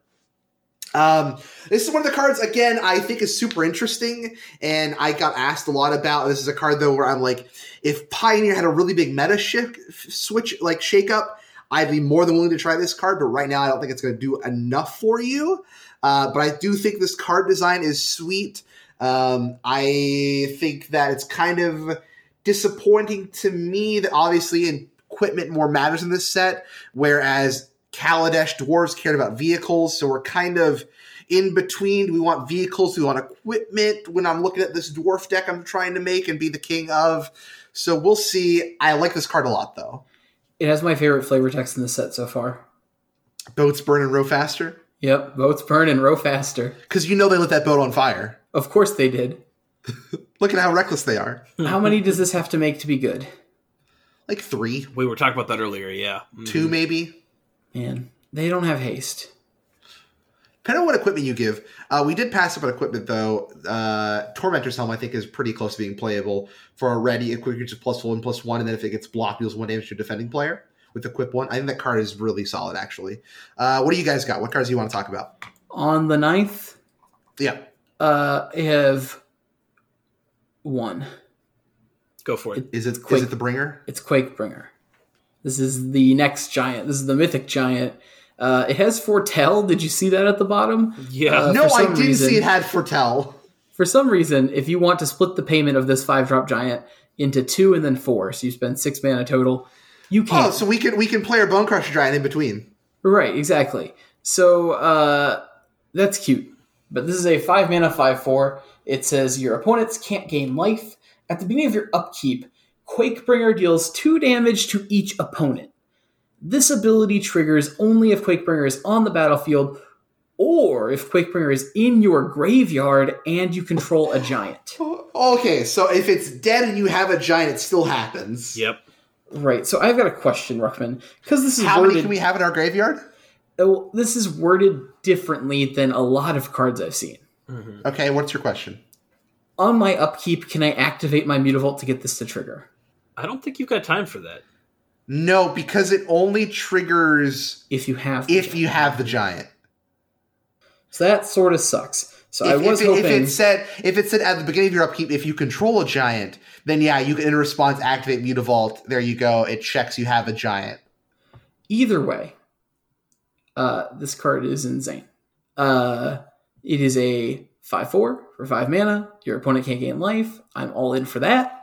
Um, this is one of the cards again I think is super interesting, and I got asked a lot about. This is a card though where I'm like, if Pioneer had a really big meta shift, switch like shake up, I'd be more than willing to try this card. But right now, I don't think it's going to do enough for you. Uh, but I do think this card design is sweet. Um, I think that it's kind of disappointing to me that obviously equipment more matters in this set, whereas Kaladesh dwarves cared about vehicles, so we're kind of in between. Do we want vehicles? Do we want equipment? When I'm looking at this dwarf deck I'm trying to make and be the king of. So we'll see. I like this card a lot, though. It has my favorite flavor text in the set so far. Boats burn and row faster? Yep, boats burn and row faster. Because you know they lit that boat on fire. Of course they did. Look at how reckless they are. how many does this have to make to be good? Like three. We were talking about that earlier, yeah. Mm-hmm. Two, maybe. Man, they don't have haste. Depending on what equipment you give. Uh, we did pass up on equipment though. Uh, Tormentor's Helm I think is pretty close to being playable for a ready equip creature plus one plus one, and then if it gets blocked, deals one damage to a defending player with equip one. I think that card is really solid actually. Uh, what do you guys got? What cards do you want to talk about? On the ninth, yeah, uh, I have one. Go for it. it is it Quake, is it the bringer? It's Quakebringer. This is the next giant. This is the mythic giant. Uh, it has foretell. Did you see that at the bottom? Yeah. Uh, no, I didn't reason, see it had foretell. For some reason, if you want to split the payment of this five drop giant, into two and then four. So you spend six mana total. You can. Oh, so we can we can play our Bonecrusher Giant in between. Right, exactly. So uh, that's cute. But this is a five mana five four. It says your opponents can't gain life at the beginning of your upkeep. Quakebringer deals two damage to each opponent. This ability triggers only if Quakebringer is on the battlefield or if Quakebringer is in your graveyard and you control a giant. Okay, so if it's dead and you have a giant, it still happens. Yep. Right. So I've got a question, Ruckman, because this is How worded, many can we have in our graveyard? oh, this is worded differently than a lot of cards I've seen. Mm-hmm. Okay, what's your question? On my upkeep, can I activate my Mutavault to get this to trigger? I don't think you've got time for that. No, because it only triggers If you have, the if you have the giant. So that sort of sucks. So If, I was if, it, hoping. if it said if it said at the beginning of your upkeep, if you control a giant, then yeah, you can in response activate Mutavault. There you go. It checks you have a giant. Either way, uh, this card is insane. Uh, it is a 5 4 for 5 mana. Your opponent can't gain life. I'm all in for that.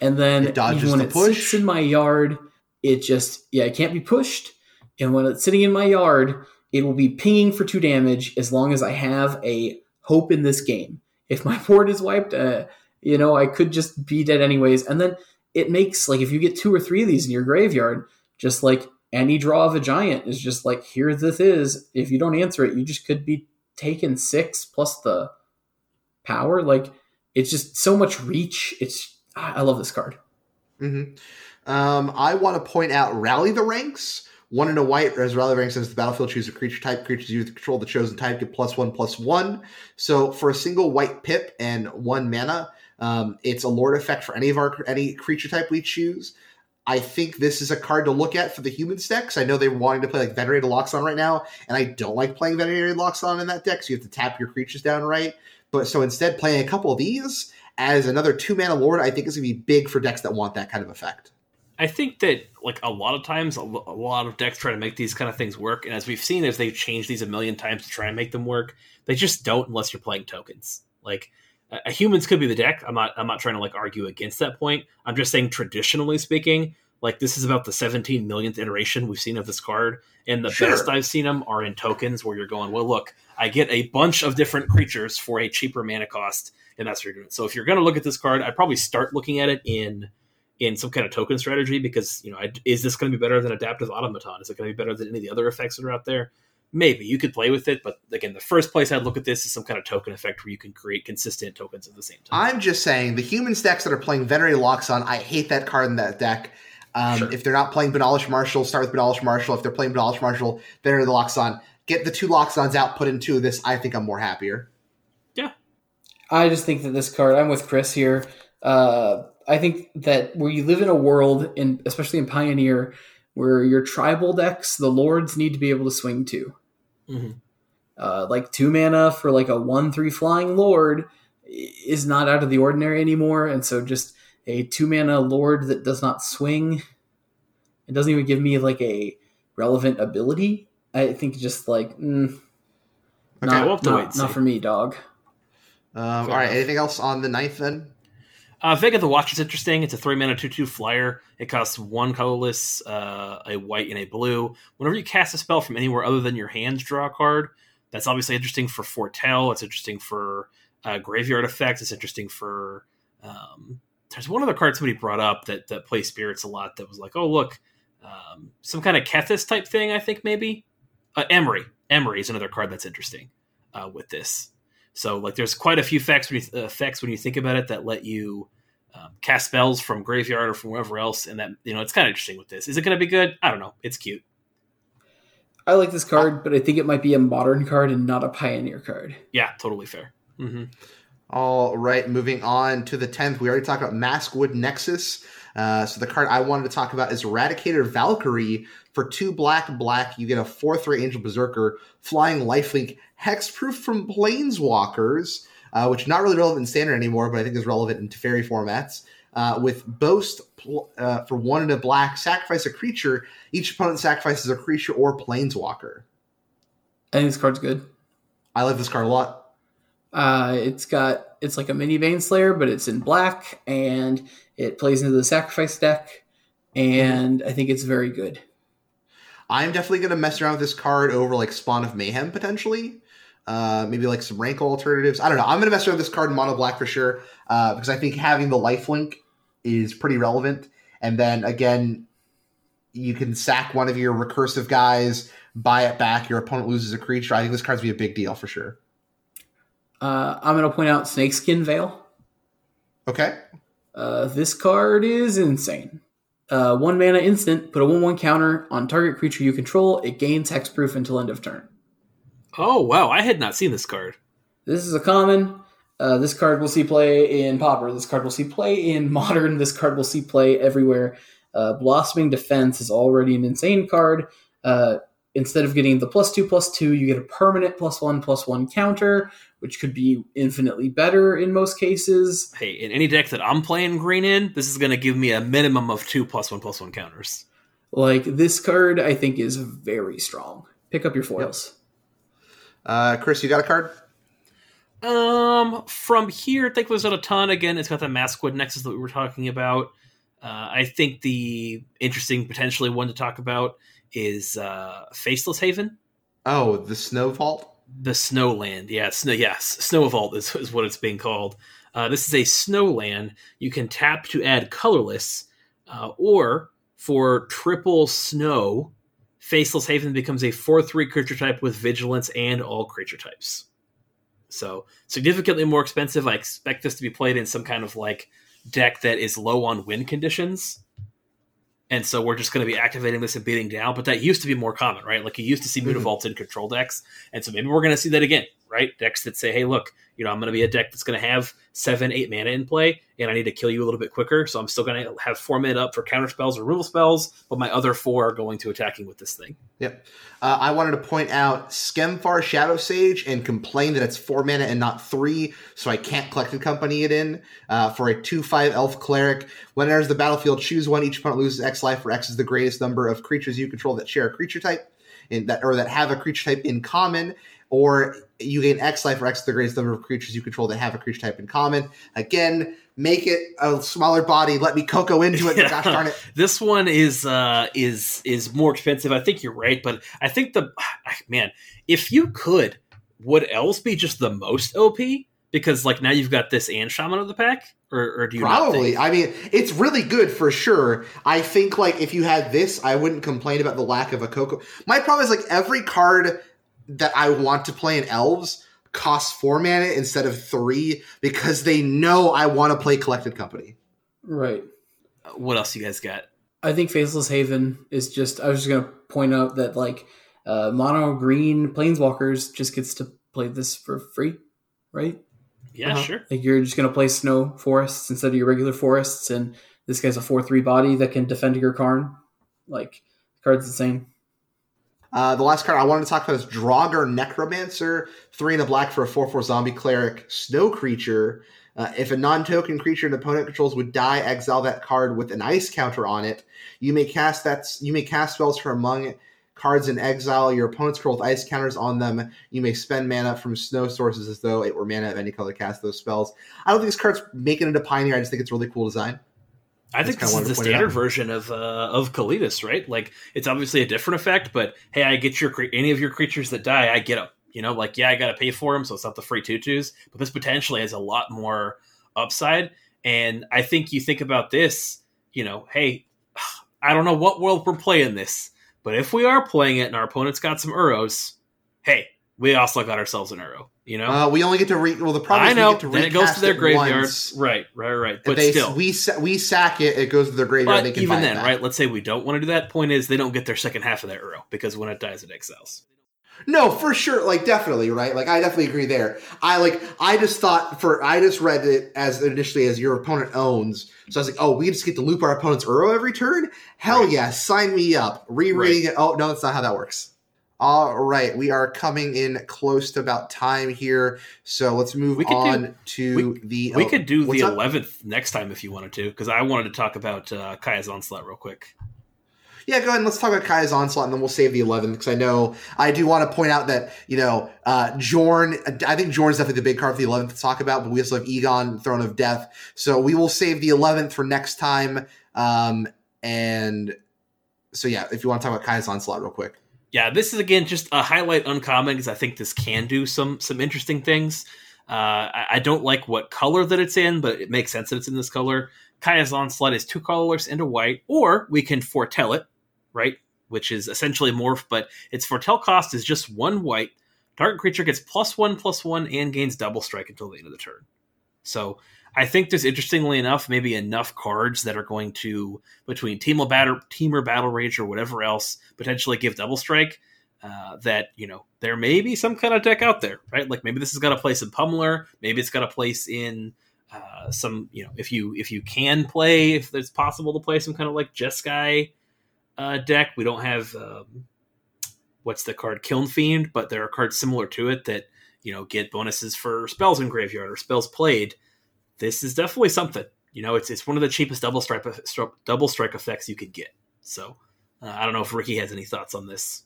And then It dodges when the it push. sits in my yard, it just, yeah, it can't be pushed. And when it's sitting in my yard, it will be pinging for 2 damage as long as I have a hope in this game. If my board is wiped, uh, you know, I could just be dead anyways. And then it makes, like, if you get two or three of these in your graveyard, just like any draw of a giant is just like here this is if you don't answer it you just could be taking six plus the power like it's just so much reach it's i love this card hmm Um, I want to point out Rally the Ranks. One in a white, as Rally the Ranks says, the battlefield choose a creature type. Creatures you control the chosen type get plus one, plus one. So for a single white pip and one mana, um, it's a Lord effect for any of our any creature type we choose. I think this is a card to look at for the human decks. I know they're wanting to play like Venerated Loxodon right now, and I don't like playing Venerated Loxodon in that deck, so you have to tap your creatures down right. But so instead, playing a couple of these as another two mana Lord, I think is going to be big for decks that want that kind of effect. I think that like a lot of times, a, lot of decks try to make these kind of things work, and as we've seen, as they've changed these a million times to try and make them work, they just don't unless you're playing tokens. Like a, a humans could be the deck. I'm not. I'm not trying to like argue against that point. I'm just saying, traditionally speaking, like this is about the 17 millionth iteration we've seen of this card, and the Sure. best I've seen them are in tokens where you're going, well, look, I get a bunch of different creatures for a cheaper mana cost, and that's what you're doing. So if you're going to look at this card, I'd probably start looking at it in in some kind of token strategy because you know I, is this going to be better than adaptive automaton is it going to be better than any of the other effects that are out there maybe you could play with it but again the first place i'd look at this is some kind of token effect where you can create consistent tokens at the same time I'm just saying the human stacks that are playing Venerated Loxodon, I hate that card in that deck. Um, Sure. If they're not playing Benalish Marshal, start with Benalish Marshal. If they're playing Benalish Marshal, Venerated Loxodon. Get the two Loxodons out, put in two of this. I think I'm more happier. Yeah. I just think that this card i'm with chris here uh, i think that where you live in a world in especially in pioneer where your tribal decks the lords need to be able to swing too Mhm. uh, like two mana for like a one three flying lord is not out of the ordinary anymore, and so just a two mana lord that does not swing, it doesn't even give me like a relevant ability. I think just like mm, Okay, not, we'll have to wait not, not for me, dog. Um, all Fair right. Anything else on the ninth then? Uh, Vega the Watch is interesting. It's a three mana two two flyer. It costs one colorless, uh, a white and a blue. Whenever you cast a spell from anywhere other than your hands, draw a card. That's obviously interesting for foretell. It's interesting for uh, graveyard effects. It's interesting for. Um, there's one other card somebody brought up that that plays spirits a lot. That was like, oh look, um, some kind of Kethis type thing. I think maybe uh, Emry. Emry is another card that's interesting uh, with this. So like, there's quite a few effects when you, uh, effects when you think about it that let you um, cast spells from graveyard or from wherever else, and that you know it's kind of interesting with this. Is it going to be good? I don't know. It's cute. I like this card, but I think it might be a modern card and not a pioneer card. Yeah, totally fair. hmm All right, moving on to the 10th. We already talked about Maskwood Nexus. Uh, so the card I wanted to talk about is Eradicator Valkyrie. For two black, black, you get a 4 3 Angel Berserker, Flying Lifelink, Hexproof from Planeswalkers, uh, which not really relevant in standard anymore, but I think is relevant in Teferi formats. Uh, with Boast pl- uh, for one and a black, sacrifice a creature. Each opponent sacrifices a creature or Planeswalker. I think this card's good. I like this card a lot. Uh, it's got it's like a mini Baneslayer, but it's in black, and It plays into the sacrifice deck, and I think it's very good. I'm definitely to mess around with this card over like Spawn of Mayhem potentially. Uh, maybe like some rankle alternatives. I don't know. I'm to mess around with this card in mono black for sure uh, because I think having the life link is pretty relevant. And then again, you can sack one of your recursive guys, buy it back. Your opponent loses a creature. I think this card's be a big deal for sure. Uh, I'm going to point out Snakeskin Veil. Okay. Uh, this card is insane. Uh, one mana instant, put a 1 1 counter on target creature you control. It gains hexproof until end of turn. Oh, wow. I had not seen this card. This is a common. Uh, this card will see play in Pauper. This card will see play in Modern. This card will see play everywhere. Uh, Blossoming Defense is already an insane card. Uh, instead of getting the plus two plus two, you get a permanent plus one plus one counter, which could be infinitely better in most cases. Hey, in any deck that I'm playing green in, this is going to give me a minimum of two plus one plus one counters. Like this card, I think is very strong. Pick up your foils. Uh, Chris, you got a card? Um, from here, I think there's not a ton. Again, it's got the Maskwood Nexus that we were talking about. Uh, I think the interesting, potentially one to talk about is uh, Faceless Haven. Oh, the Snow Vault. The Snowland, yeah, snow, yes, Snow Vault is, is what it's being called. Uh, this is a snowland. You can tap to add colorless, uh, or for triple snow, Faceless Haven becomes a 4 3 creature type with vigilance and all creature types. So, significantly more expensive. I expect this to be played in some kind of like deck that is low on win conditions. And so we're just going to be activating this and beating down. But that used to be more common, right? Like you used to see mm-hmm. Mutavaults in control decks. And so maybe we're going to see that again, right? Decks that say, hey, look, you know, I'm going to be a deck that's going to have seven, eight mana in play, and I need to kill you a little bit quicker. So I'm still going to have four mana up for counter spells or removal spells, but my other four are going to attacking with this thing. Yep. Uh, I wanted to point out Skemfar Shadowsage and complain that it's four mana and not three, so I can't Collected Company it in. Uh, for a 2 5 Elf Cleric, when it enters the battlefield, choose one. Each opponent loses X life, where X is the greatest number of creatures you control that share a creature type. In that or that have a creature type in common, or you gain X life or X the greatest number of creatures you control that have a creature type in common. Again, make it a smaller body. Let me Coco into it. yeah. Gosh darn it! This one is uh, is is more expensive. I think you're right, but I think the man, if you could, would Elves be just the most OP? Because like now you've got this and Shaman of the pack, or, or do you probably? I mean, it's really good for sure. I think like if you had this, I wouldn't complain about the lack of a Coco. My problem is like every card that I want to play in elves costs four mana instead of three because they know I want to play collected company. Right. What else you guys got? I think Faceless Haven is just. I was just gonna point out that like uh, mono green planeswalkers just gets to play this for free, right? Yeah, uh-huh. sure. Like you're just gonna play snow forests instead of your regular forests, and this guy's a four three body that can defend your Karn. Like card's insane. Uh, the last card I wanted to talk about is Draugr Necromancer, three in a black for a four four zombie cleric snow creature. Uh, if a non-token creature an opponent controls would die, exile that card with an ice counter on it. You may cast that. You may cast spells from among cards in exile. Your opponents control with ice counters on them. You may spend mana from snow sources as though it were mana of any color to cast those spells. I don't think this card's making it a pioneer. I just think it's really cool design. I think this is the standard version of uh, of Kalitas, right? Like it's obviously a different effect, but hey, I get your any of your creatures that die, I get them. You know, like yeah, I got to pay for them, so it's not the free tutus. But this potentially has a lot more upside, and I think you think about this. You know, hey, I don't know what world we're playing this, but if we are playing it and our opponent's got some Uros, hey, we also got ourselves an Uro. You know, uh, we only get to re. Well, the problem I know. is we then it goes to their graveyard. Once. Right, right, right. But they, still, we we sack it. It goes to their graveyard. But even then, right? Let's say we don't want to do that. Point is, they don't get their second half of their Uro because when it dies, it exiles. No, for sure. Like definitely, right? Like I definitely agree there. I like I just thought for I just read it as initially as your opponent owns. So I was like, oh, we just get to loop our opponent's Uro every turn? Hell right. yeah, sign me up. Rereading right. it. Oh no, that's not how that works. All right, we are coming in close to about time here, so let's move on do, to we, the. We oh, could do the eleventh next time if you wanted to, because I wanted to talk about uh, Kaya's onslaught real quick. Yeah, go ahead and let's talk about Kaya's onslaught, and then we'll save the 11th because I know I do want to point out that you know uh, Jorn. I think Jorn's definitely the big card for the 11th to talk about, but we also have Egon, Throne of Death. So we will save the 11th for next time. Um, and so yeah, if you want to talk about Kaya's onslaught real quick. Yeah, this is again just a highlight uncommon because I think this can do some some interesting things. Uh, I, I, don't like what color that it's in, but it makes sense that it's in this color. Kaya's onslaught is two colors and a white, or we can foretell it right? Which is essentially morph, but its foretell cost is just one white. Target creature gets plus one, plus one, and gains double strike until the end of the turn. So I think there's interestingly enough, maybe enough cards that are going to between Temur battle, Temur battle rage or whatever else potentially give double strike. Uh, that you know there may be some kind of deck out there, right? Like maybe this has got a place in Pummeler, maybe it's got a place in uh, some you know if you if you can play if it's possible to play some kind of like Jeskai uh, deck. We don't have um, what's the card Kiln Fiend, but there are cards similar to it that you know get bonuses for spells in graveyard or spells played. This is definitely something. You know, it's it's one of the cheapest double strike double strike effects you could get. So uh, I don't know if Ricky has any thoughts on this.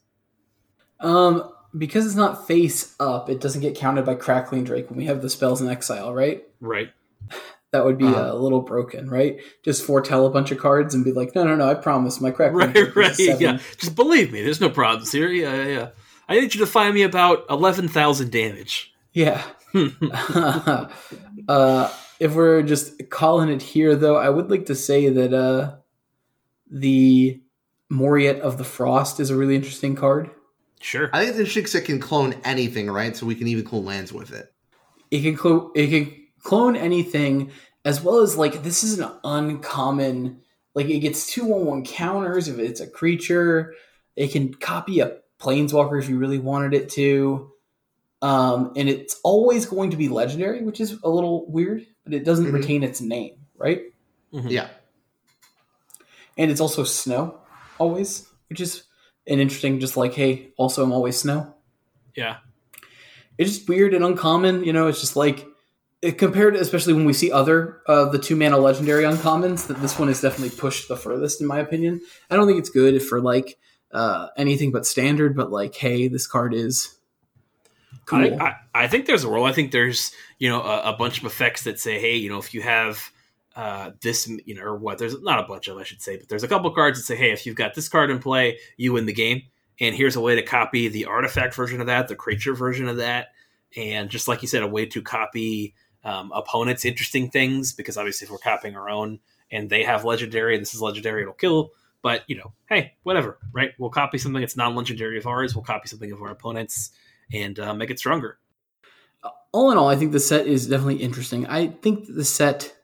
Um, because it's not face up, it doesn't get counted by Crackling Drake when we have the spells in exile, right? Right that would be uh-huh. a little broken, right? Just foretell a bunch of cards and be like, no, no, no, I promise my crack. Right, right, yeah. Just believe me, there's no problems here. Yeah, yeah. I need you to find me about eleven thousand damage. Yeah. uh, if we're just calling it here, though, I would like to say that uh, the Moritte of the Frost is a really interesting card. Sure. I think it's interesting because it can clone anything, right? So we can even clone lands with it. It can clone. It can clone anything, as well as like this is an uncommon like it gets two one one counters if it's a creature. It can copy a planeswalker if you really wanted it to. Um, and it's always going to be legendary, which is a little weird, but it doesn't mm-hmm. retain its name, right? Mm-hmm. Yeah. And it's also snow, always, which is an interesting, just like, hey, also I'm always snow. Yeah. It's just weird and uncommon, you know, it's just like compared, especially when we see other uh, the two mana legendary uncommons, that this one is definitely pushed the furthest in my opinion. I don't think it's good for like uh, anything but standard, but like, hey, this card is cool. I, I, I think there's a role. I think there's you know a, a, bunch of effects that say, hey, you know, if you have uh, this, you know, or what? There's not a bunch of, I should say, but there's a couple cards that say, hey, if you've got this card in play, you win the game. And here's a way to copy the artifact version of that, the creature version of that, and just like you said, a way to copy um, opponents interesting things because obviously if we're copying our own and they have legendary and this is legendary, it'll kill. But you know, hey, whatever, right? We'll copy something that's non-legendary of ours. We'll copy something of our opponents and uh, make it stronger. All in all, I think the set is definitely interesting. I think the set,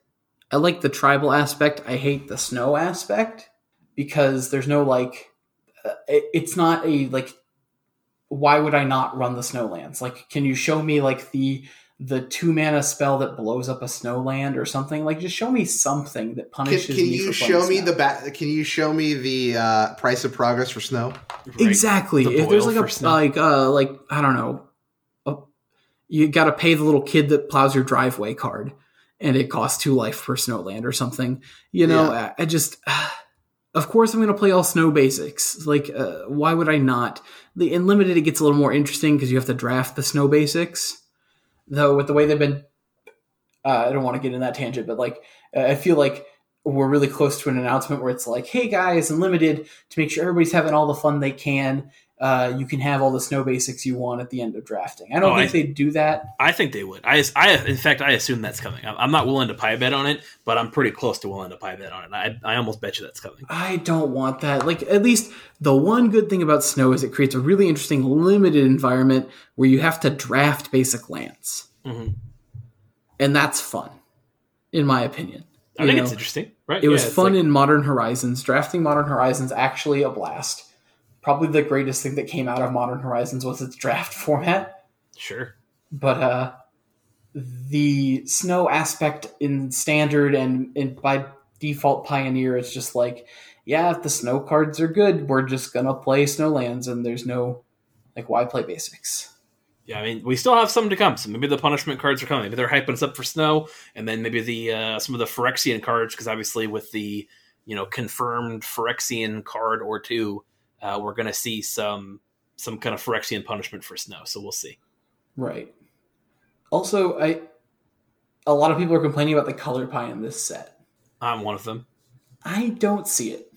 I like the tribal aspect. I hate the snow aspect because there's no like, uh, it, it's not a like. Why would I not run the snowlands? Like, can you show me like the the two mana spell that blows up a snowland or something. Like, just show me something that punishes. Can, can you show me snow. the ba- Can you show me the uh, price of progress for snow? Right. Exactly. The if there's like a snow. like uh like I don't know, a, you got to pay the little kid that plows your driveway card, and it costs two life per snowland or something. You know, yeah. I, I, just. Uh, of course, I'm going to play all snow basics. Like, uh, why would I not? The in limited, it gets a little more interesting because you have to draft the snow basics though with the way they've been uh, I don't want to get in that tangent, but like I feel like we're really close to an announcement where it's like, hey guys, unlimited to make sure everybody's having all the fun they can. Uh, you can have all the snow basics you want at the end of drafting. I don't oh, think they'd do that. I think they would. I, I, in fact, I assume that's coming. I'm not willing to pie bet on it, but I'm pretty close to willing to pie bet on it. I, I almost bet you that's coming. I don't want that. Like, at least the one good thing about snow is it creates a really interesting limited environment where you have to draft basic lands. Mm-hmm. And that's fun, in my opinion. I you think know, it's interesting, right? It yeah, was fun like... in Modern Horizons. Drafting Modern Horizons actually a blast. Probably the greatest thing that came out of Modern Horizons was its draft format. Sure. But uh the snow aspect in standard and, and by default pioneer is just like yeah if the snow cards are good we're just gonna play snowlands and there's no like why play basics yeah, I mean, we still have some to come. So maybe the punishment cards are coming. Maybe they're hyping us up for snow, and then maybe the uh, some of the Phyrexian cards, because obviously with the you know confirmed Phyrexian card or two, uh, we're going to see some some kind of Phyrexian punishment for snow. So we'll see. Right. Also, I a lot of people are complaining about the color pie in this set. I'm one of them. I don't see it.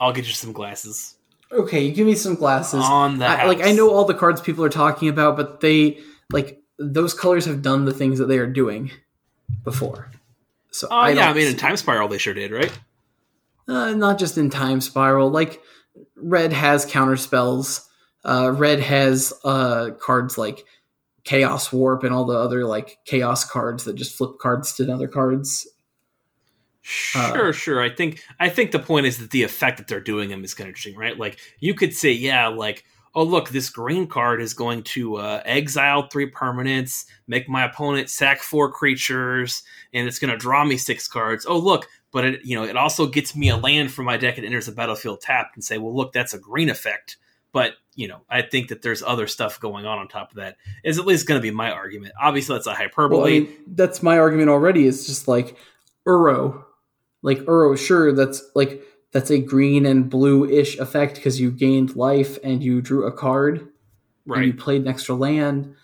I'll get you some glasses. Okay, give me some glasses. On that, I, like I know all the cards people are talking about, but they like those colors have done the things that they are doing before. So oh yeah, I mean in Time Spiral they sure did, right? Uh, not just in Time Spiral. Like red has counter spells. Uh, red has uh, cards like Chaos Warp and all the other like chaos cards that just flip cards to other cards. Sure, uh, sure. I think I think the point is that the effect that they're doing them is kind of interesting, right? Like you could say, yeah, like oh look, this green card is going to uh, exile three permanents, make my opponent sack four creatures, and it's going to draw me six cards. Oh look, but it you know it also gets me a land from my deck and enters the battlefield tapped, and say, well look, that's a green effect. But you know, I think that there's other stuff going on on top of that. Is at least going to be my argument. Obviously, that's a hyperbole. Well, I mean, that's my argument already. It's just like Uro, like Uro. Sure, that's like that's a green and blue ish effect because you gained life and you drew a card, right? And you played an extra land.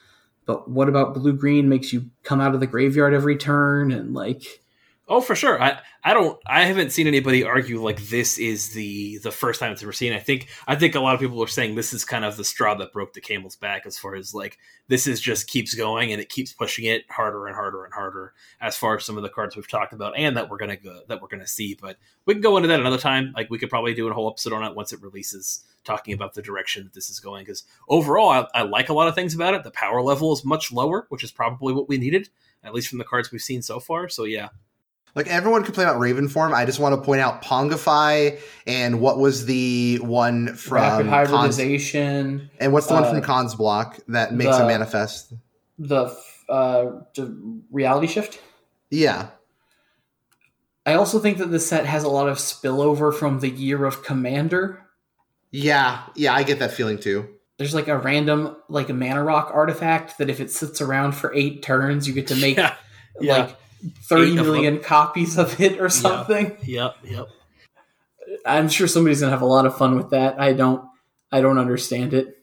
But what about blue green makes you come out of the graveyard every turn and like Oh, for sure. I, I don't. I haven't seen anybody argue like this is the the first time it's ever seen. I think I think a lot of people are saying this is kind of the straw that broke the camel's back as far as like this is just keeps going and it keeps pushing it harder and harder and harder as far as some of the cards we've talked about and that we're gonna go that we're gonna see. But we can go into that another time. Like we could probably do a whole episode on it once it releases, talking about the direction that this is going. Because overall, I, I like a lot of things about it. The power level is much lower, which is probably what we needed, at least from the cards we've seen so far. So yeah, like everyone complain about Raven form. I just want to point out Pongify and what was the one from Rapid hybridization. Khans, and what's the uh, one from uh, Khans block that makes the, a manifest? The uh, reality shift. Yeah. I also think that the set has a lot of spillover from the year of Commander. Yeah, yeah, I get that feeling too. There's like a random like a mana rock artifact that if it sits around for eight turns, you get to make yeah. like 30 million of copies of it or something. Yep, yep. I'm sure somebody's gonna have a lot of fun with that. I don't, I don't understand it,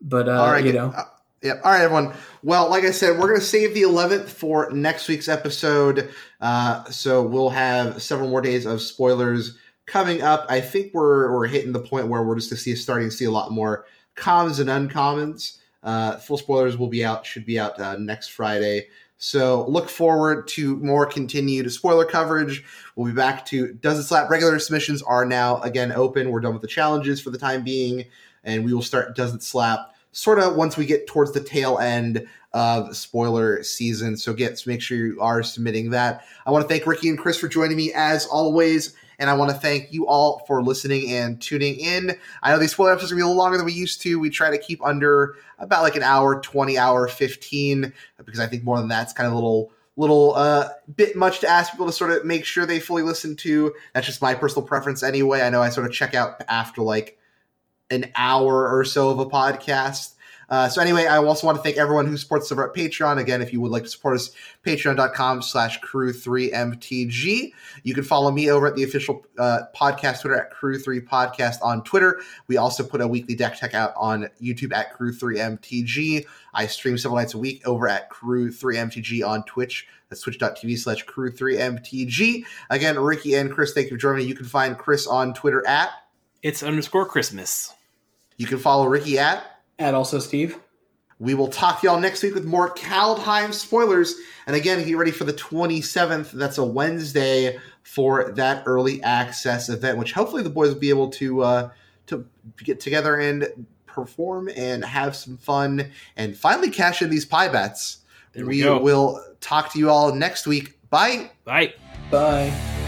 but uh, all right, you know. Uh, yep. All right, everyone. Well, like I said, we're gonna save the 11th for next week's episode. Uh, so we'll have several more days of spoilers coming up. I think we're we're hitting the point where we're just to see starting to see a lot more commons and uncommons. Uh, full spoilers will be out, should be out uh, next Friday. So look forward to more continued spoiler coverage. We'll be back to Does It Slap? Regular submissions are now again open. We're done with the challenges for the time being, and we will start Does It Slap sort of once we get towards the tail end of spoiler season. So get make sure you are submitting that. I want to thank Ricky and Chris for joining me as always. And I want to thank you all for listening and tuning in. I know these spoiler episodes are going to be a little longer than we used to. We try to keep under about like an hour, 20 hour, 15, because I think more than that's kind of a little little uh, bit much to ask people to sort of make sure they fully listen to. That's just my personal preference anyway. I know I sort of check out after like an hour or so of a podcast. Uh, so anyway, I also want to thank everyone who supports us over at Patreon. Again, if you would like to support us, patreon.com slash crew3mtg. You can follow me over at the official uh, podcast Twitter at crew3podcast on Twitter. We also put a weekly deck tech out on YouTube at crew3mtg. I stream several nights a week over at crew3mtg on Twitch. That's twitch.tv slash crew3mtg. Again, Ricky and Chris, thank you for joining me. You can find Chris on Twitter at it's underscore Christmas. You can follow Ricky at and also Steve. We will talk to y'all next week with more Kaldheim spoilers. And again, get ready for the 27th. That's a Wednesday for that early access event, which hopefully the boys will be able to uh, to get together and perform and have some fun and finally cash in these pie bets. There we, we will talk to you all next week. Bye. Bye. Bye.